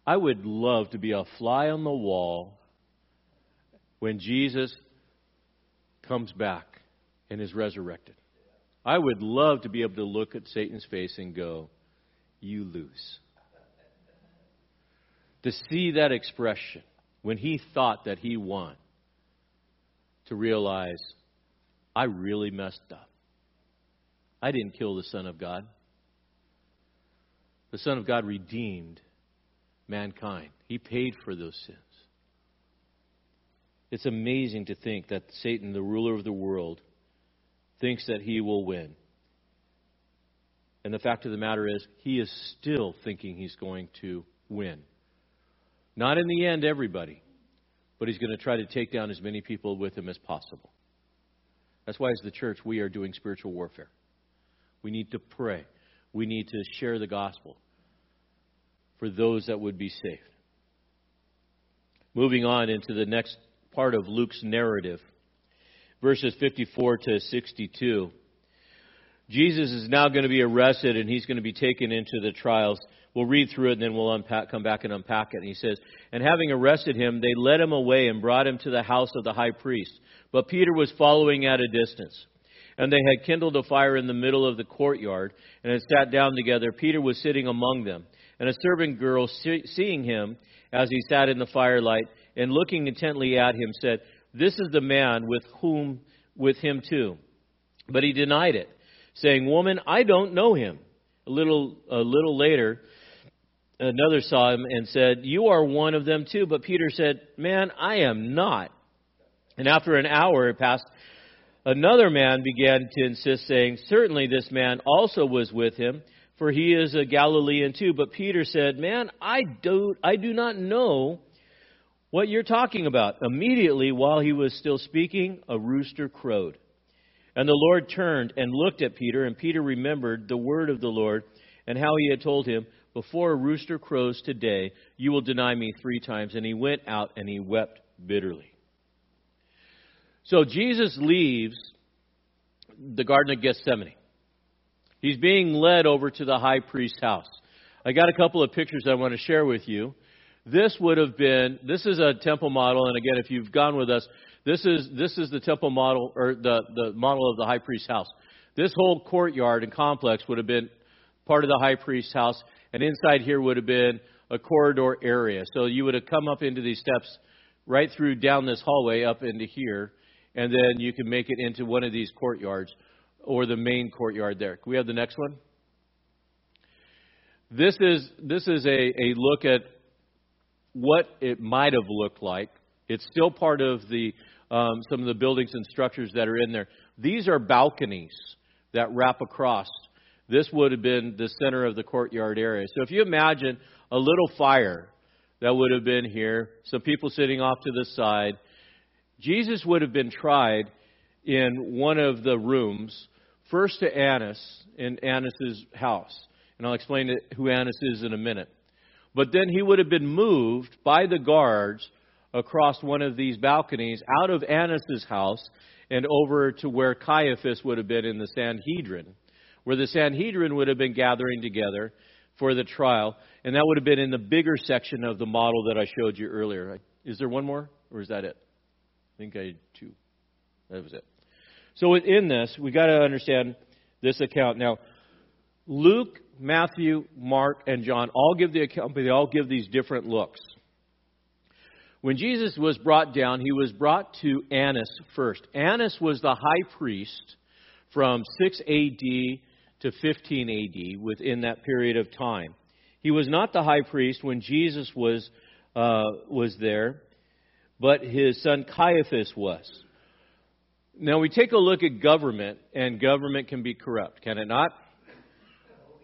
C: I would love to be a fly on the wall when Jesus comes back and is resurrected. I would love to be able to look at Satan's face and go, You lose. To see that expression when he thought that he won, to realize, I really messed up. I didn't kill the Son of God. The Son of God redeemed mankind, He paid for those sins. It's amazing to think that Satan, the ruler of the world, thinks that he will win. And the fact of the matter is, he is still thinking he's going to win. Not in the end, everybody, but he's going to try to take down as many people with him as possible. That's why, as the church, we are doing spiritual warfare. We need to pray, we need to share the gospel for those that would be saved. Moving on into the next part of Luke's narrative, verses 54 to 62. Jesus is now going to be arrested and he's going to be taken into the trials. We'll read through it and then we'll unpack, come back and unpack it. And he says, And having arrested him, they led him away and brought him to the house of the high priest. But Peter was following at a distance. And they had kindled a fire in the middle of the courtyard and had sat down together. Peter was sitting among them. And a servant girl, seeing him as he sat in the firelight and looking intently at him, said, This is the man with whom, with him too. But he denied it, saying, Woman, I don't know him. A little, a little later, another saw him and said, You are one of them too. But Peter said, Man, I am not. And after an hour it passed, another man began to insist, saying, Certainly this man also was with him for he is a Galilean too. But Peter said, Man, I do, I do not know what you're talking about. Immediately, while he was still speaking, a rooster crowed. And the Lord turned and looked at Peter, and Peter remembered the word of the Lord and how he had told him, Before a rooster crows today, you will deny me three times. And he went out and he wept bitterly. So Jesus leaves the Garden of Gethsemane. He's being led over to the high priest's house. I got a couple of pictures I want to share with you. This would have been, this is a temple model, and again, if you've gone with us, this is, this is the temple model, or the, the model of the high priest's house. This whole courtyard and complex would have been part of the high priest's house, and inside here would have been a corridor area. So you would have come up into these steps right through down this hallway up into here, and then you can make it into one of these courtyards or the main courtyard there. Can we have the next one? This is, this is a, a look at what it might have looked like. It's still part of the, um, some of the buildings and structures that are in there. These are balconies that wrap across. This would have been the center of the courtyard area. So if you imagine a little fire that would have been here, some people sitting off to the side, Jesus would have been tried in one of the rooms first to Annas in Annas's house. And I'll explain who Annas is in a minute. But then he would have been moved by the guards across one of these balconies out of Annas's house and over to where Caiaphas would have been in the Sanhedrin, where the Sanhedrin would have been gathering together for the trial. And that would have been in the bigger section of the model that I showed you earlier. Is there one more, or is that it? Think I had two. That was it. So in this, we got to understand this account. Now, Luke, Matthew, Mark, and John all give the account, but they all give these different looks. When Jesus was brought down, he was brought to Annas first. Annas was the high priest from 6 AD to 15 AD within that period of time. He was not the high priest when Jesus was, uh, was there, but his son Caiaphas was. Now we take a look at government, and government can be corrupt, can it not?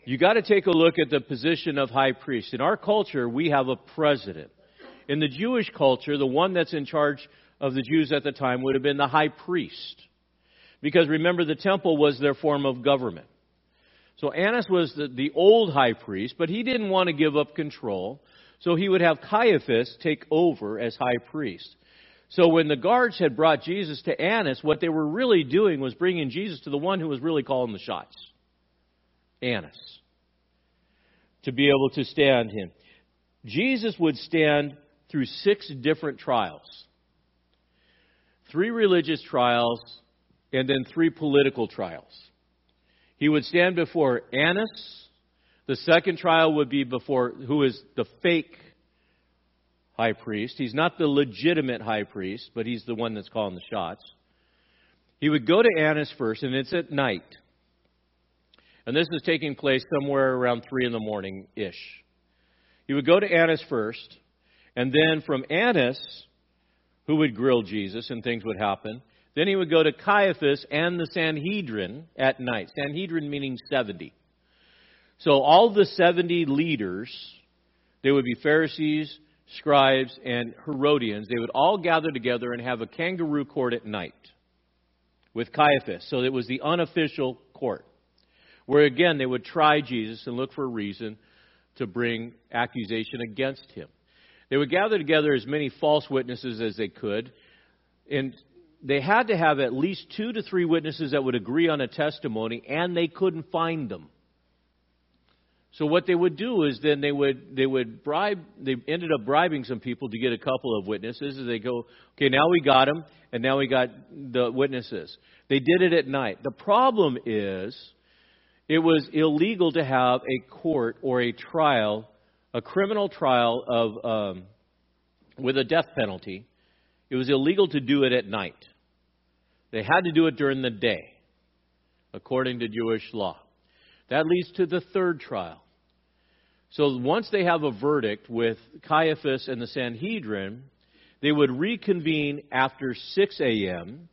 C: you got to take a look at the position of high priest. In our culture, we have a president. In the Jewish culture, the one that's in charge of the Jews at the time would have been the high priest. Because remember, the temple was their form of government. So Annas was the, the old high priest, but he didn't want to give up control. So he would have Caiaphas take over as high priest. So when the guards had brought Jesus to Annas, what they were really doing was bringing Jesus to the one who was really calling the shots Annas. To be able to stand him. Jesus would stand through six different trials three religious trials and then three political trials. He would stand before Annas. The second trial would be before who is the fake high priest. He's not the legitimate high priest, but he's the one that's calling the shots. He would go to Annas first, and it's at night. And this is taking place somewhere around 3 in the morning ish. He would go to Annas first, and then from Annas, who would grill Jesus and things would happen, then he would go to Caiaphas and the Sanhedrin at night. Sanhedrin meaning 70. So all the 70 leaders, they would be Pharisees, scribes, and Herodians. They would all gather together and have a kangaroo court at night with Caiaphas. So it was the unofficial court where again they would try Jesus and look for a reason to bring accusation against him. They would gather together as many false witnesses as they could, and they had to have at least two to three witnesses that would agree on a testimony, and they couldn't find them. So what they would do is then they would they would bribe they ended up bribing some people to get a couple of witnesses and they go okay now we got them and now we got the witnesses. They did it at night. The problem is it was illegal to have a court or a trial, a criminal trial of um, with a death penalty. It was illegal to do it at night. They had to do it during the day, according to Jewish law. That leads to the third trial. So once they have a verdict with Caiaphas and the Sanhedrin, they would reconvene after 6 a.m.,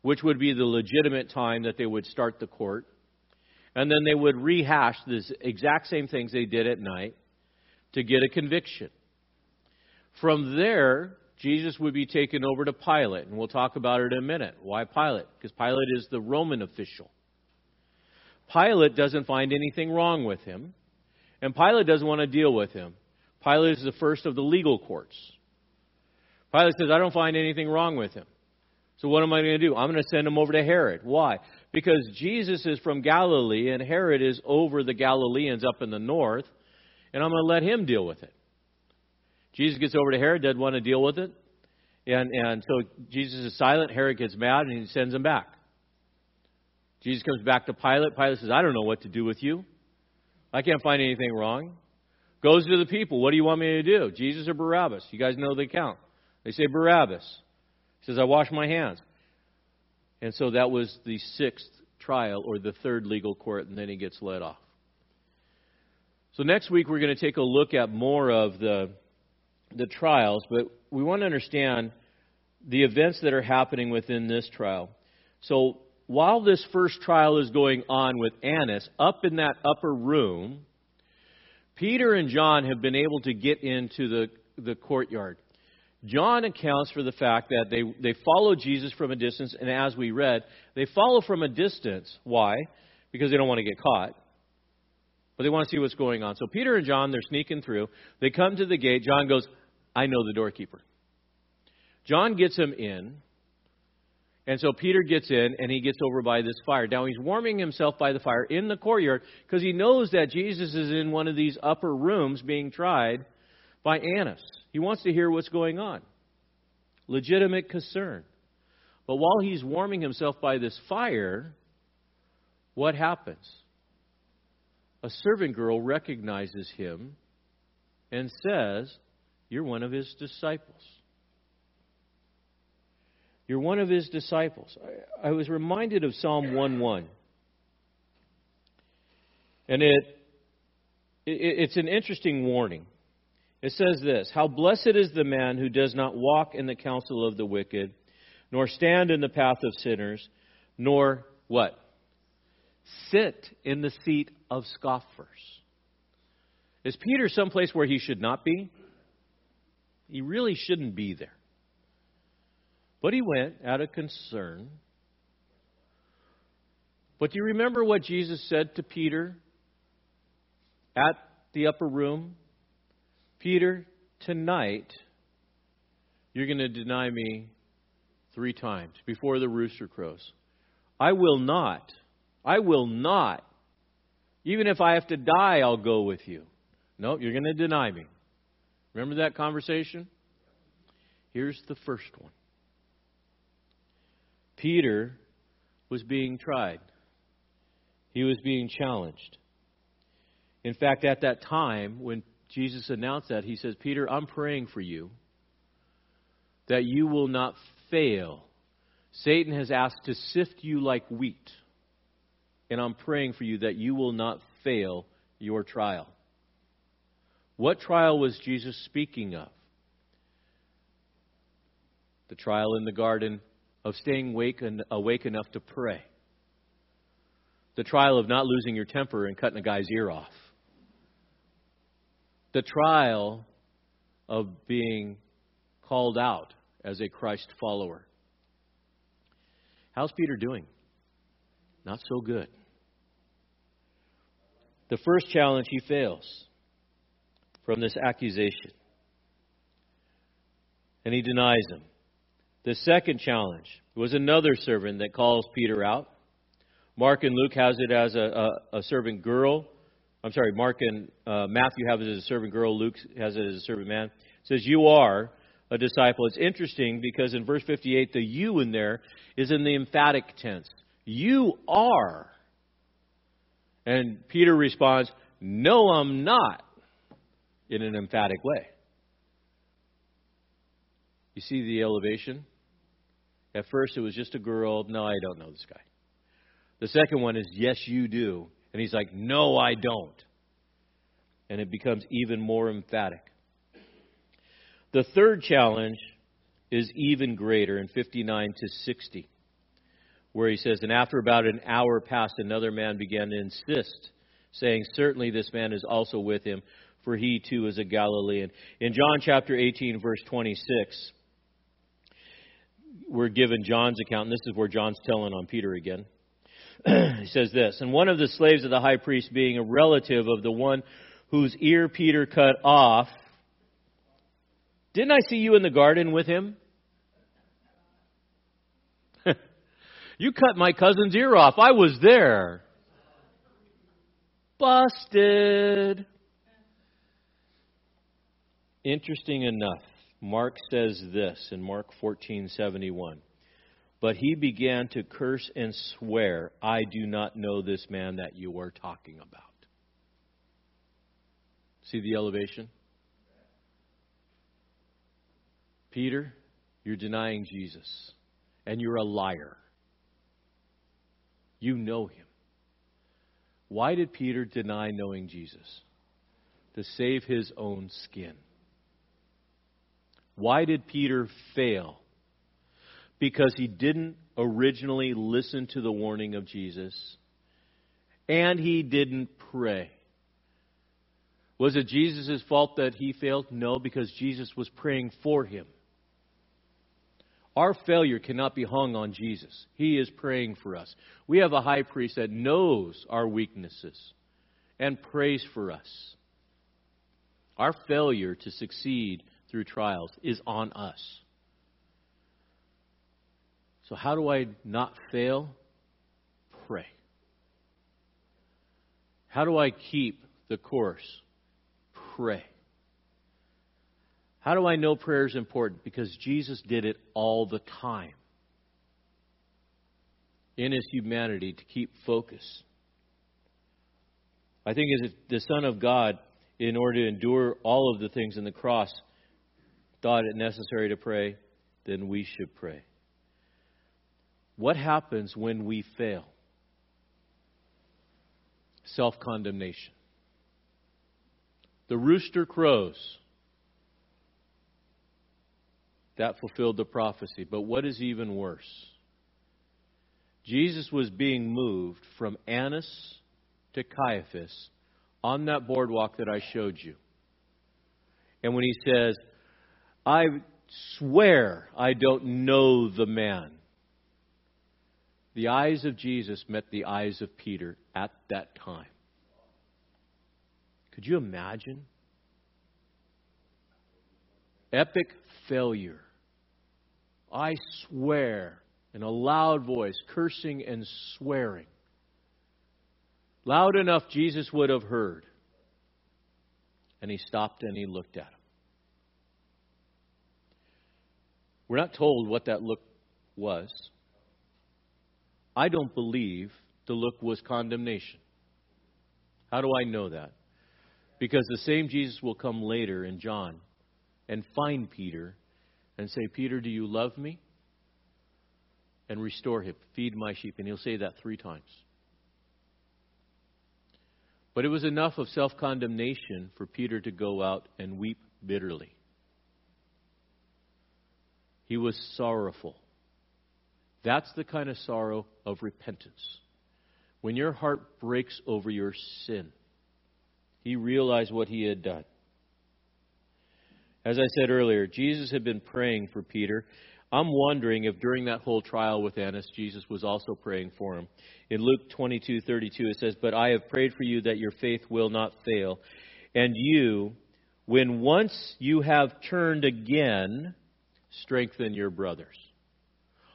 C: which would be the legitimate time that they would start the court. And then they would rehash the exact same things they did at night to get a conviction. From there, Jesus would be taken over to Pilate, and we'll talk about it in a minute. Why Pilate? Because Pilate is the Roman official. Pilate doesn't find anything wrong with him, and Pilate doesn't want to deal with him. Pilate is the first of the legal courts. Pilate says, I don't find anything wrong with him. So what am I going to do? I'm going to send him over to Herod. Why? Because Jesus is from Galilee, and Herod is over the Galileans up in the north, and I'm going to let him deal with it. Jesus gets over to Herod, doesn't want to deal with it. And, and so Jesus is silent. Herod gets mad and he sends him back. Jesus comes back to Pilate. Pilate says, I don't know what to do with you. I can't find anything wrong. Goes to the people. What do you want me to do? Jesus or Barabbas? You guys know the count. They say Barabbas. He says, I wash my hands. And so that was the sixth trial or the third legal court, and then he gets let off. So next week we're going to take a look at more of the the trials, but we want to understand the events that are happening within this trial. So while this first trial is going on with Annas, up in that upper room, Peter and John have been able to get into the, the courtyard. John accounts for the fact that they, they follow Jesus from a distance, and as we read, they follow from a distance. Why? Because they don't want to get caught but they want to see what's going on. So Peter and John, they're sneaking through. They come to the gate. John goes, I know the doorkeeper. John gets him in. And so Peter gets in and he gets over by this fire. Now he's warming himself by the fire in the courtyard because he knows that Jesus is in one of these upper rooms being tried by Annas. He wants to hear what's going on. Legitimate concern. But while he's warming himself by this fire, what happens? a servant girl recognizes him and says, You're one of his disciples. You're one of his disciples. I, I was reminded of Psalm 1 1. And it, it, it's an interesting warning. It says this How blessed is the man who does not walk in the counsel of the wicked, nor stand in the path of sinners, nor what? Sit in the seat of scoffers. Is Peter someplace where he should not be? He really shouldn't be there. But he went out of concern. But do you remember what Jesus said to Peter at the upper room? Peter, tonight you're going to deny me three times before the rooster crows. I will not. I will not. Even if I have to die, I'll go with you. No, you're going to deny me. Remember that conversation? Here's the first one Peter was being tried, he was being challenged. In fact, at that time, when Jesus announced that, he says, Peter, I'm praying for you that you will not fail. Satan has asked to sift you like wheat, and I'm praying for you that you will not fail your trial. What trial was Jesus speaking of? The trial in the garden of staying awake, awake enough to pray. The trial of not losing your temper and cutting a guy's ear off. The trial of being called out as a Christ follower. How's Peter doing? Not so good. The first challenge he fails from this accusation. And he denies him. The second challenge was another servant that calls Peter out. Mark and Luke has it as a, a, a servant girl. I'm sorry, Mark and uh, Matthew have it as a servant girl. Luke has it as a servant man. It says, You are a disciple. It's interesting because in verse 58, the you in there is in the emphatic tense. You are. And Peter responds, No, I'm not, in an emphatic way. You see the elevation? At first, it was just a girl. No, I don't know this guy. The second one is, Yes, you do. And he's like, No, I don't. And it becomes even more emphatic. The third challenge is even greater in 59 to 60, where he says, And after about an hour passed, another man began to insist, saying, Certainly this man is also with him, for he too is a Galilean. In John chapter 18, verse 26, we're given John's account, and this is where John's telling on Peter again. [CLEARS THROAT] he says this And one of the slaves of the high priest, being a relative of the one whose ear Peter cut off, didn't I see you in the garden with him? [LAUGHS] you cut my cousin's ear off. I was there. Busted. Interesting enough, Mark says this in Mark 14:71. But he began to curse and swear, I do not know this man that you are talking about. See the elevation? Peter, you're denying Jesus, and you're a liar. You know him. Why did Peter deny knowing Jesus? To save his own skin. Why did Peter fail? Because he didn't originally listen to the warning of Jesus, and he didn't pray. Was it Jesus' fault that he failed? No, because Jesus was praying for him. Our failure cannot be hung on Jesus. He is praying for us. We have a high priest that knows our weaknesses and prays for us. Our failure to succeed through trials is on us. So, how do I not fail? Pray. How do I keep the course? Pray. How do I know prayer is important? Because Jesus did it all the time in his humanity to keep focus. I think as the Son of God, in order to endure all of the things in the cross, thought it necessary to pray, then we should pray. What happens when we fail? Self condemnation. The rooster crows that fulfilled the prophecy. But what is even worse? Jesus was being moved from Annas to Caiaphas on that boardwalk that I showed you. And when he says, I swear I don't know the man, the eyes of Jesus met the eyes of Peter at that time. Could you imagine? Epic failure. I swear in a loud voice, cursing and swearing. Loud enough Jesus would have heard. And he stopped and he looked at him. We're not told what that look was. I don't believe the look was condemnation. How do I know that? Because the same Jesus will come later in John and find Peter and say, Peter, do you love me? And restore him, feed my sheep. And he'll say that three times. But it was enough of self condemnation for Peter to go out and weep bitterly. He was sorrowful. That's the kind of sorrow of repentance. When your heart breaks over your sin, he realized what he had done. As I said earlier, Jesus had been praying for Peter. I'm wondering if during that whole trial with Annas, Jesus was also praying for him. In Luke 22:32 it says, "But I have prayed for you that your faith will not fail, and you, when once you have turned again, strengthen your brothers."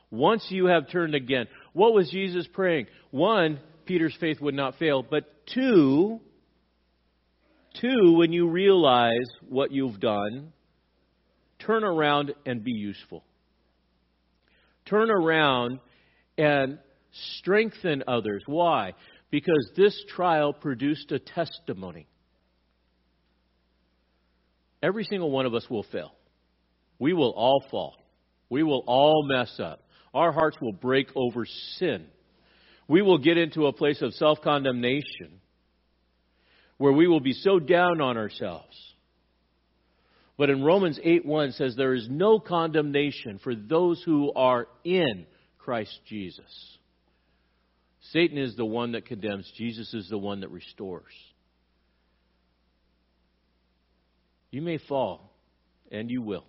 C: Once you have turned again. What was Jesus praying? One, Peter's faith would not fail, but two, two, when you realize what you've done, turn around and be useful. Turn around and strengthen others. Why? Because this trial produced a testimony. Every single one of us will fail. We will all fall. We will all mess up. Our hearts will break over sin. We will get into a place of self condemnation where we will be so down on ourselves. But in Romans 8 1 says, There is no condemnation for those who are in Christ Jesus. Satan is the one that condemns, Jesus is the one that restores. You may fall, and you will.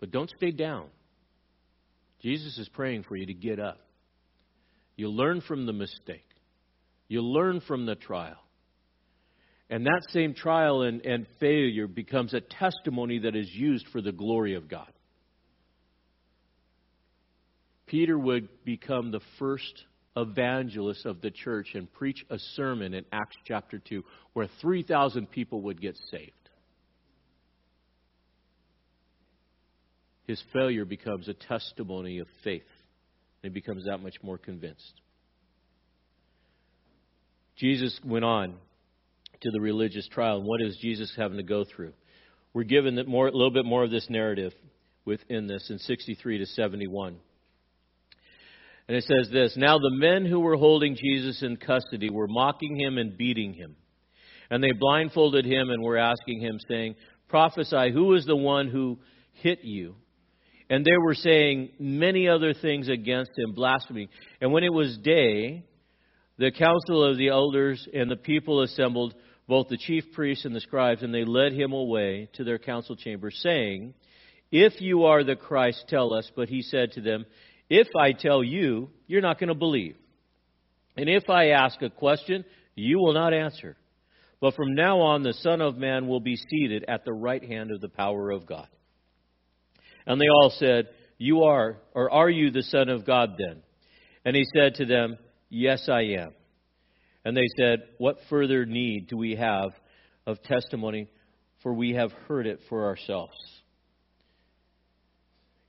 C: But don't stay down. Jesus is praying for you to get up. You learn from the mistake, you learn from the trial. And that same trial and, and failure becomes a testimony that is used for the glory of God. Peter would become the first evangelist of the church and preach a sermon in Acts chapter 2 where 3,000 people would get saved. His failure becomes a testimony of faith. And he becomes that much more convinced. Jesus went on to the religious trial. What is Jesus having to go through? We're given that more, a little bit more of this narrative within this in 63 to 71. And it says this Now the men who were holding Jesus in custody were mocking him and beating him. And they blindfolded him and were asking him, saying, Prophesy, who is the one who hit you? And they were saying many other things against him, blaspheming. And when it was day, the council of the elders and the people assembled both the chief priests and the scribes, and they led him away to their council chamber, saying, If you are the Christ, tell us. But he said to them, If I tell you, you're not going to believe. And if I ask a question, you will not answer. But from now on, the Son of Man will be seated at the right hand of the power of God. And they all said, You are, or are you the Son of God then? And he said to them, Yes, I am. And they said, What further need do we have of testimony? For we have heard it for ourselves.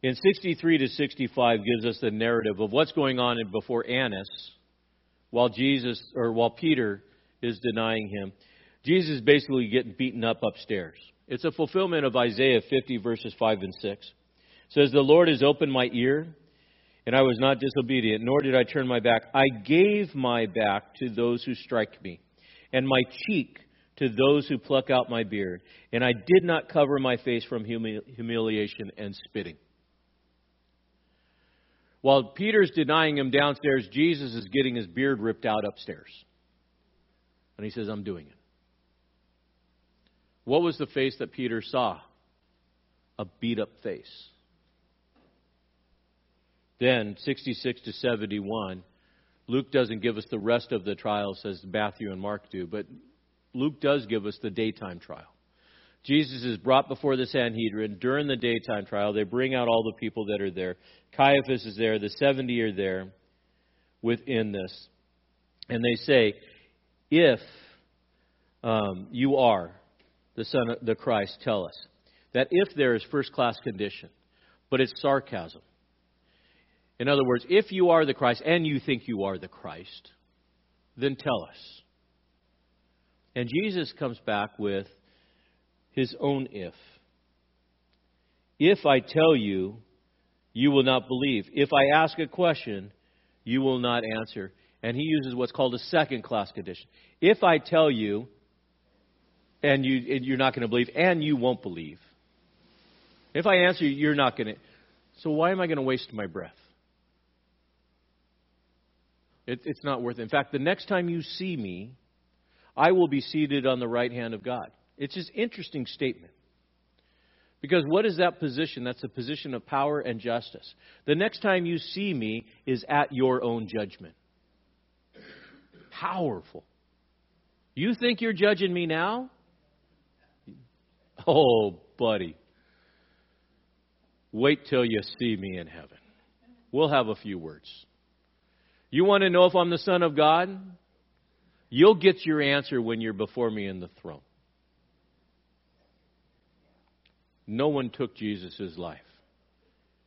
C: In 63 to 65 gives us the narrative of what's going on before Annas while Jesus or while Peter is denying him. Jesus is basically getting beaten up upstairs. It's a fulfillment of Isaiah 50 verses 5 and 6. Says the Lord has opened my ear and I was not disobedient, nor did I turn my back. I gave my back to those who strike me, and my cheek to those who pluck out my beard, and I did not cover my face from humiliation and spitting. While Peter's denying him downstairs, Jesus is getting his beard ripped out upstairs. And he says, I'm doing it. What was the face that Peter saw? A beat up face. Then, 66 to 71, Luke doesn't give us the rest of the trials as Matthew and Mark do, but Luke does give us the daytime trial. Jesus is brought before the Sanhedrin during the daytime trial. They bring out all the people that are there. Caiaphas is there. The 70 are there within this. And they say, if um, you are the Son of the Christ, tell us. That if there is first class condition, but it's sarcasm. In other words, if you are the Christ and you think you are the Christ, then tell us. And Jesus comes back with his own if. If I tell you, you will not believe. If I ask a question, you will not answer. And he uses what's called a second class condition. If I tell you, and, you, and you're not going to believe, and you won't believe. If I answer you, you're not going to. So why am I going to waste my breath? It, it's not worth it. In fact, the next time you see me, I will be seated on the right hand of God. It's just interesting statement. Because what is that position? That's a position of power and justice. The next time you see me is at your own judgment. Powerful. You think you're judging me now? Oh, buddy. Wait till you see me in heaven. We'll have a few words. You want to know if I'm the Son of God? You'll get your answer when you're before me in the throne. No one took Jesus' life,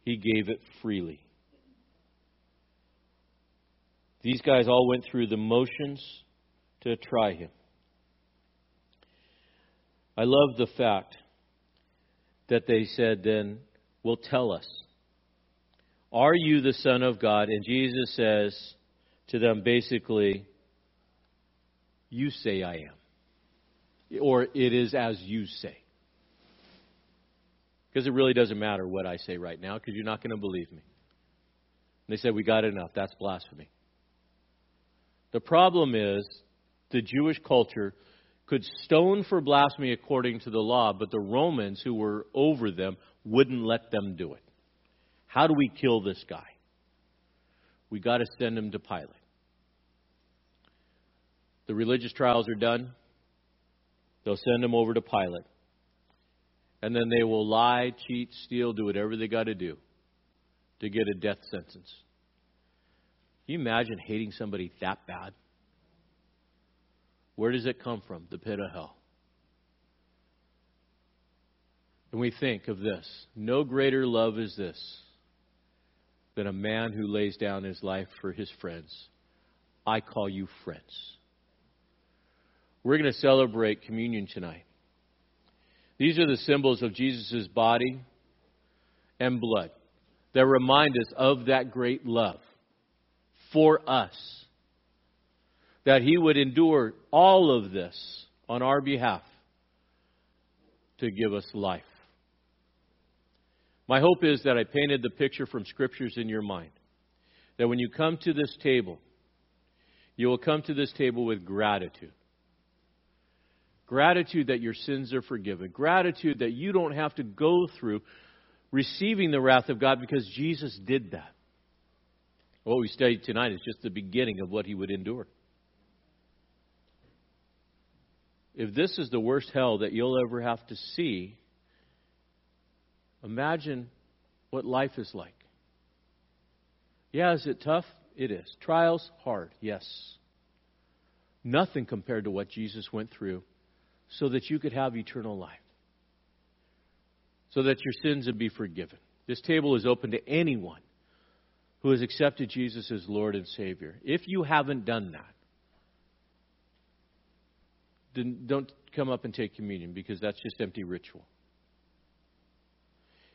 C: He gave it freely. These guys all went through the motions to try Him. I love the fact that they said, then, well, tell us. Are you the Son of God? And Jesus says to them basically, You say I am. Or it is as you say. Because it really doesn't matter what I say right now, because you're not going to believe me. And they said, We got enough. That's blasphemy. The problem is the Jewish culture could stone for blasphemy according to the law, but the Romans who were over them wouldn't let them do it. How do we kill this guy? We got to send him to Pilate. The religious trials are done. They'll send him over to Pilate. And then they will lie, cheat, steal, do whatever they got to do to get a death sentence. Can you imagine hating somebody that bad? Where does it come from? The pit of hell. And we think of this no greater love is this than a man who lays down his life for his friends. I call you friends. We're going to celebrate communion tonight. These are the symbols of Jesus' body and blood that remind us of that great love for us. That he would endure all of this on our behalf to give us life. My hope is that I painted the picture from scriptures in your mind. That when you come to this table, you will come to this table with gratitude. Gratitude that your sins are forgiven. Gratitude that you don't have to go through receiving the wrath of God because Jesus did that. What we studied tonight is just the beginning of what he would endure. If this is the worst hell that you'll ever have to see, Imagine what life is like. Yeah, is it tough? It is. Trials, hard, yes. Nothing compared to what Jesus went through so that you could have eternal life, so that your sins would be forgiven. This table is open to anyone who has accepted Jesus as Lord and Savior. If you haven't done that, then don't come up and take communion because that's just empty ritual.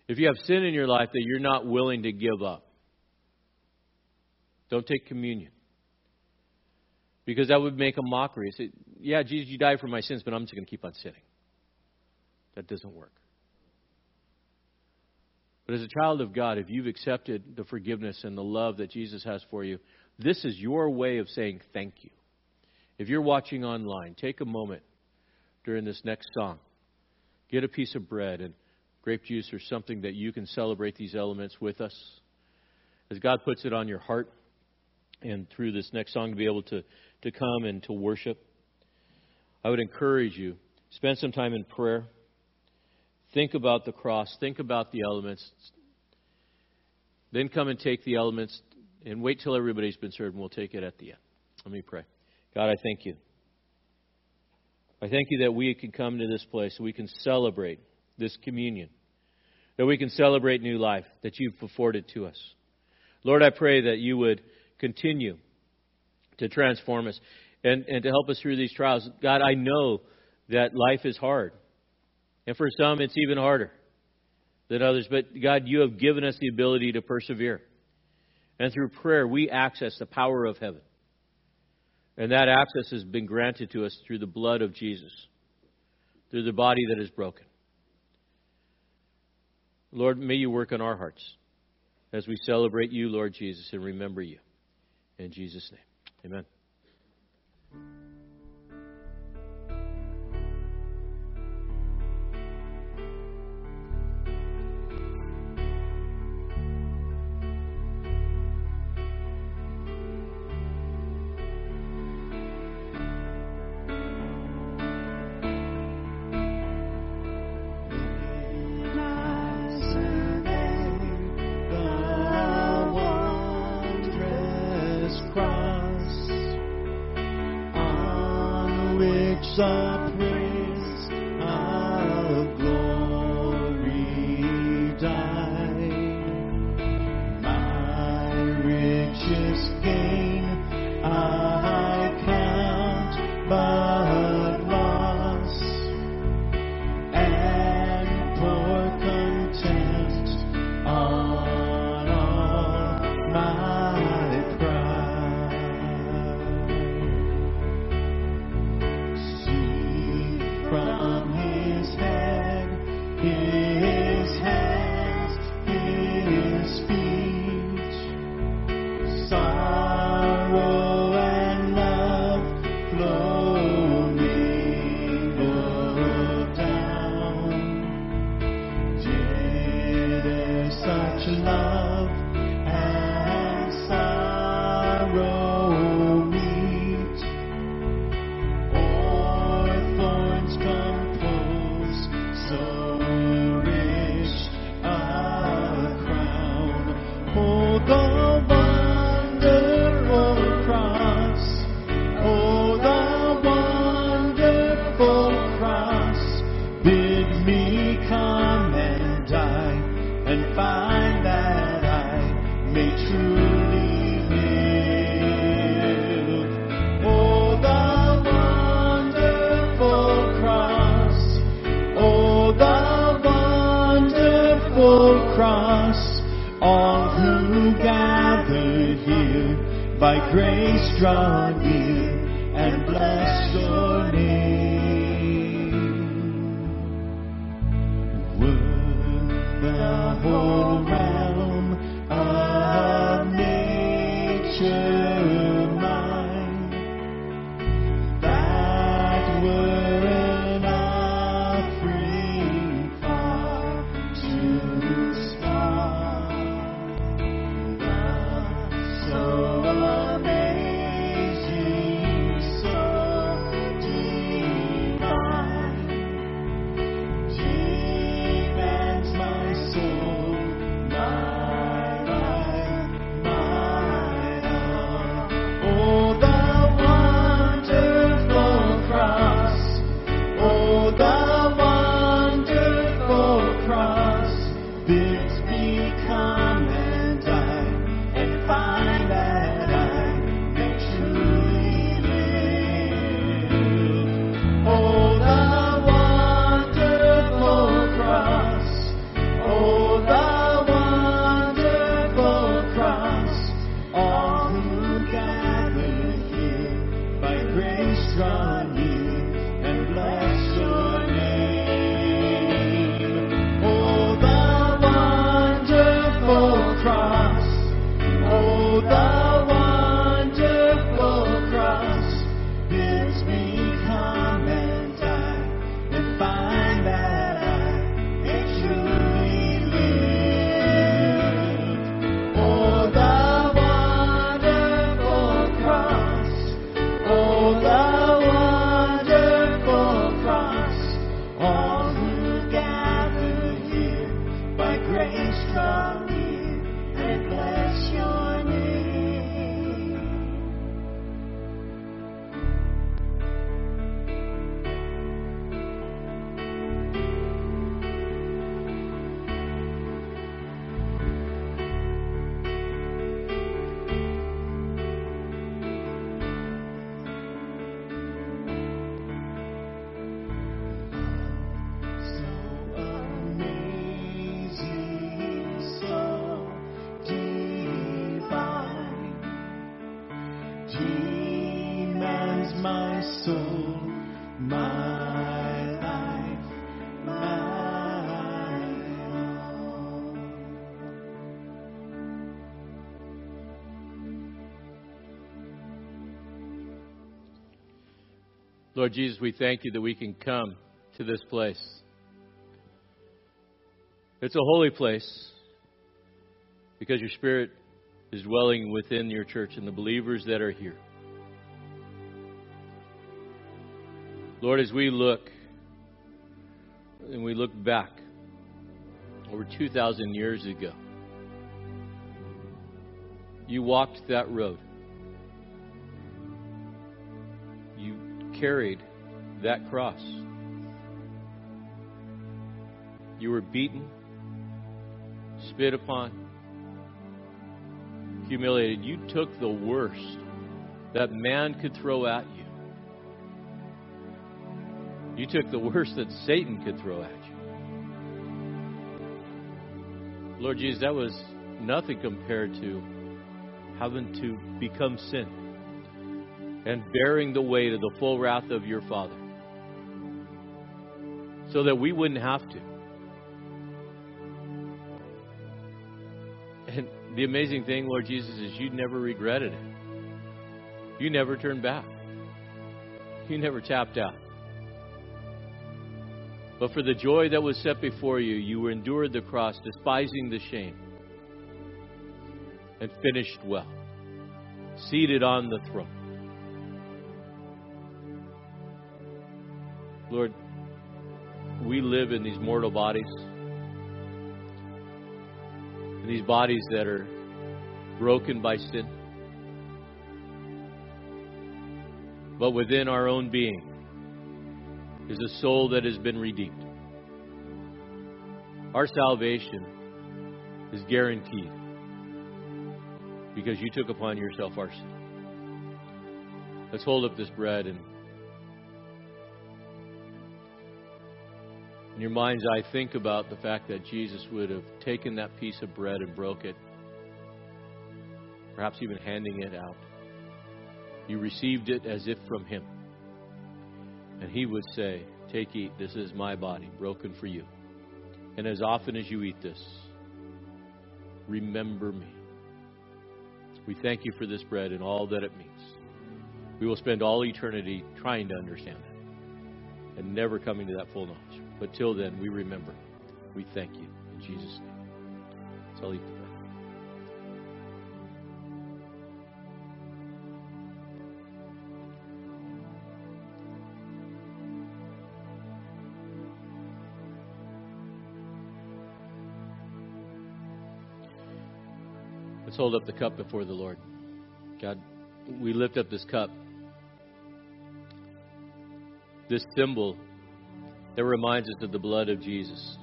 C: If you have sin in your life that you're not willing to give up, don't take communion. Because that would make a mockery. Say, yeah, Jesus, you died for my sins, but I'm just going to keep on sinning. That doesn't work. But as a child of God, if you've accepted the forgiveness and the love that Jesus has for you, this is your way of saying thank you.
A: If you're watching online, take a moment during this next song. Get a piece of bread and grape juice or something that you can celebrate these elements with us. As God puts it on your heart, and through this next song to be able to, to come and to worship, I would encourage you spend some time in prayer. Think about the cross. Think about the elements. Then come and take the elements and wait till everybody's been served, and we'll take it at the end. Let me pray. God, I thank you. I thank you that we can come to this place, we can celebrate this communion, that we can celebrate new life that you've afforded to us. Lord, I pray that you would continue to transform us and, and to help us through these trials. God, I know that life is hard. And for some, it's even harder than others. But God, you have given us the ability to persevere. And through prayer, we access the power of heaven. And that access has been granted to us through the blood of Jesus, through the body that is broken. Lord, may you work on our hearts as we celebrate you, Lord Jesus, and remember you. In Jesus' name, amen. sun.
C: Lord Jesus, we thank you that we can come to this place. It's a holy place because your Spirit is dwelling within your church and the believers that are here. Lord, as we look and we look back over 2,000 years ago, you walked that road. Carried that cross. You were beaten, spit upon, humiliated. You took the worst that man could throw at you. You took the worst that Satan could throw at you. Lord Jesus, that was nothing compared to having to become sin and bearing the weight of the full wrath of your Father so that we wouldn't have to. And the amazing thing, Lord Jesus, is you never regretted it. You never turned back. You never tapped out. But for the joy that was set before you, you endured the cross, despising the shame, and finished well, seated on the throne. Lord, we live in these mortal bodies, in these bodies that are broken by sin. But within our own being is a soul that has been redeemed. Our salvation is guaranteed because you took upon yourself our sin. Let's hold up this bread and in your mind's eye think about the fact that Jesus would have taken that piece of bread and broke it, perhaps even handing it out. You received it as if from him. And he would say, Take, eat, this is my body, broken for you. And as often as you eat this, remember me. We thank you for this bread and all that it means. We will spend all eternity trying to understand it and never coming to that full knowledge. But till then, we remember. We thank you. In Jesus' name. The. Let's hold up the cup before the Lord. God, we lift up this cup, this symbol that reminds us of the blood of Jesus,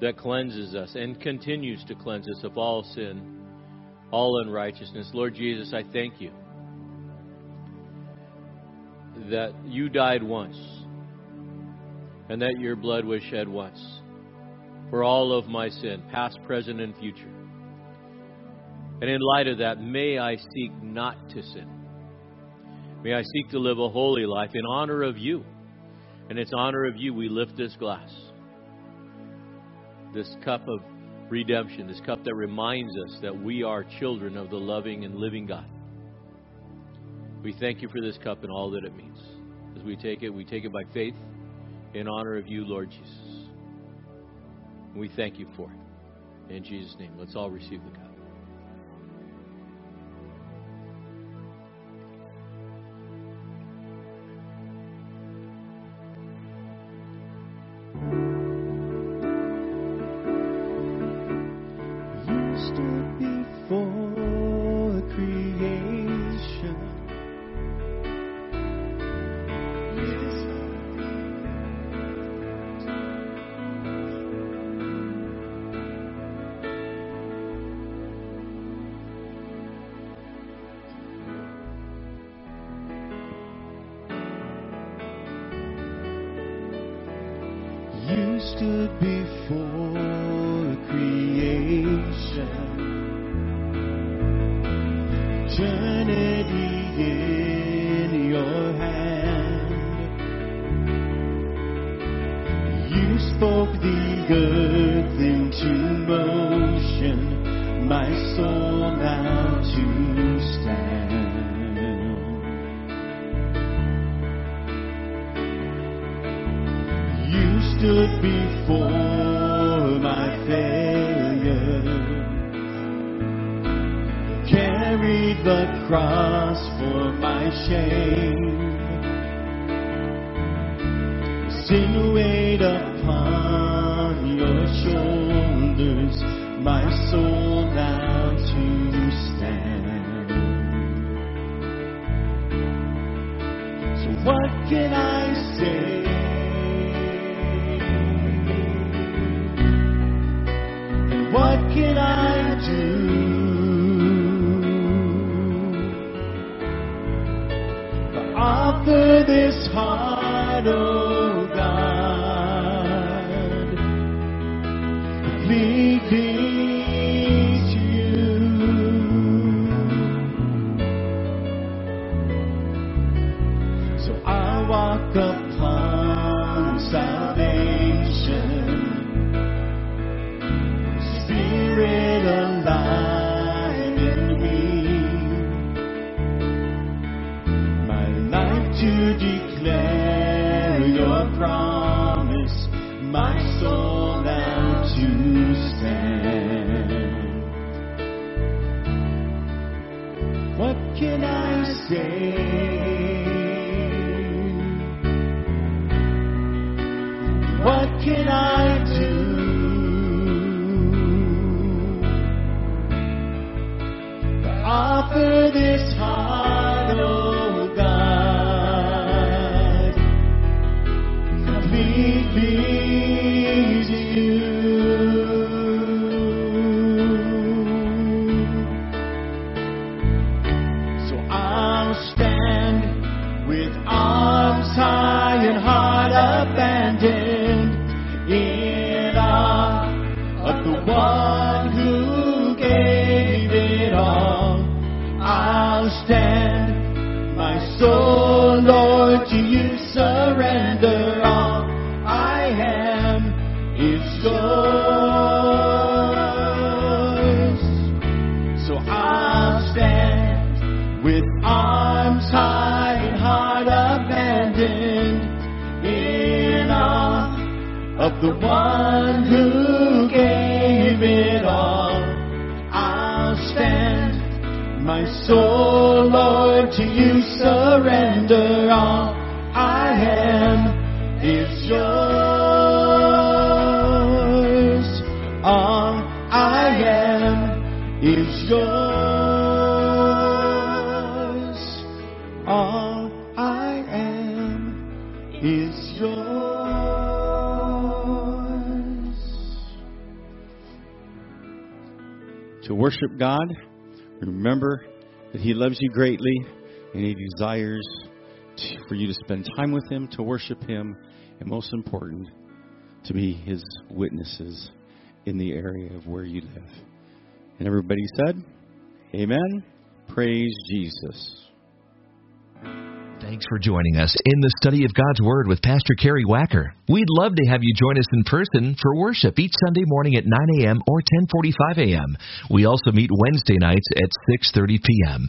C: that cleanses us and continues to cleanse us of all sin, all unrighteousness. Lord Jesus, I thank you that you died once and that your blood was shed once for all of my sin, past, present, and future. And in light of that, may I seek not to sin. May I seek to live a holy life in honor of you. And it's honor of you we lift this glass, this cup of redemption, this cup that reminds us that we are children of the loving and living God. We thank you for this cup and all that it means. As we take it, we take it by faith in honor of you, Lord Jesus. We thank you for it. In Jesus' name, let's all receive the cup.
A: Say?
B: Loves you greatly and He desires to, for you to spend time with Him, to worship Him, and most important, to be His witnesses in the area of where you live. And everybody said, Amen. Praise Jesus.
D: Thanks for joining us in the study of God's Word with Pastor Kerry Wacker. We'd love to have you join us in person for worship each Sunday morning at 9 a.m. or 10:45 a.m. We also meet Wednesday nights at 6:30 p.m.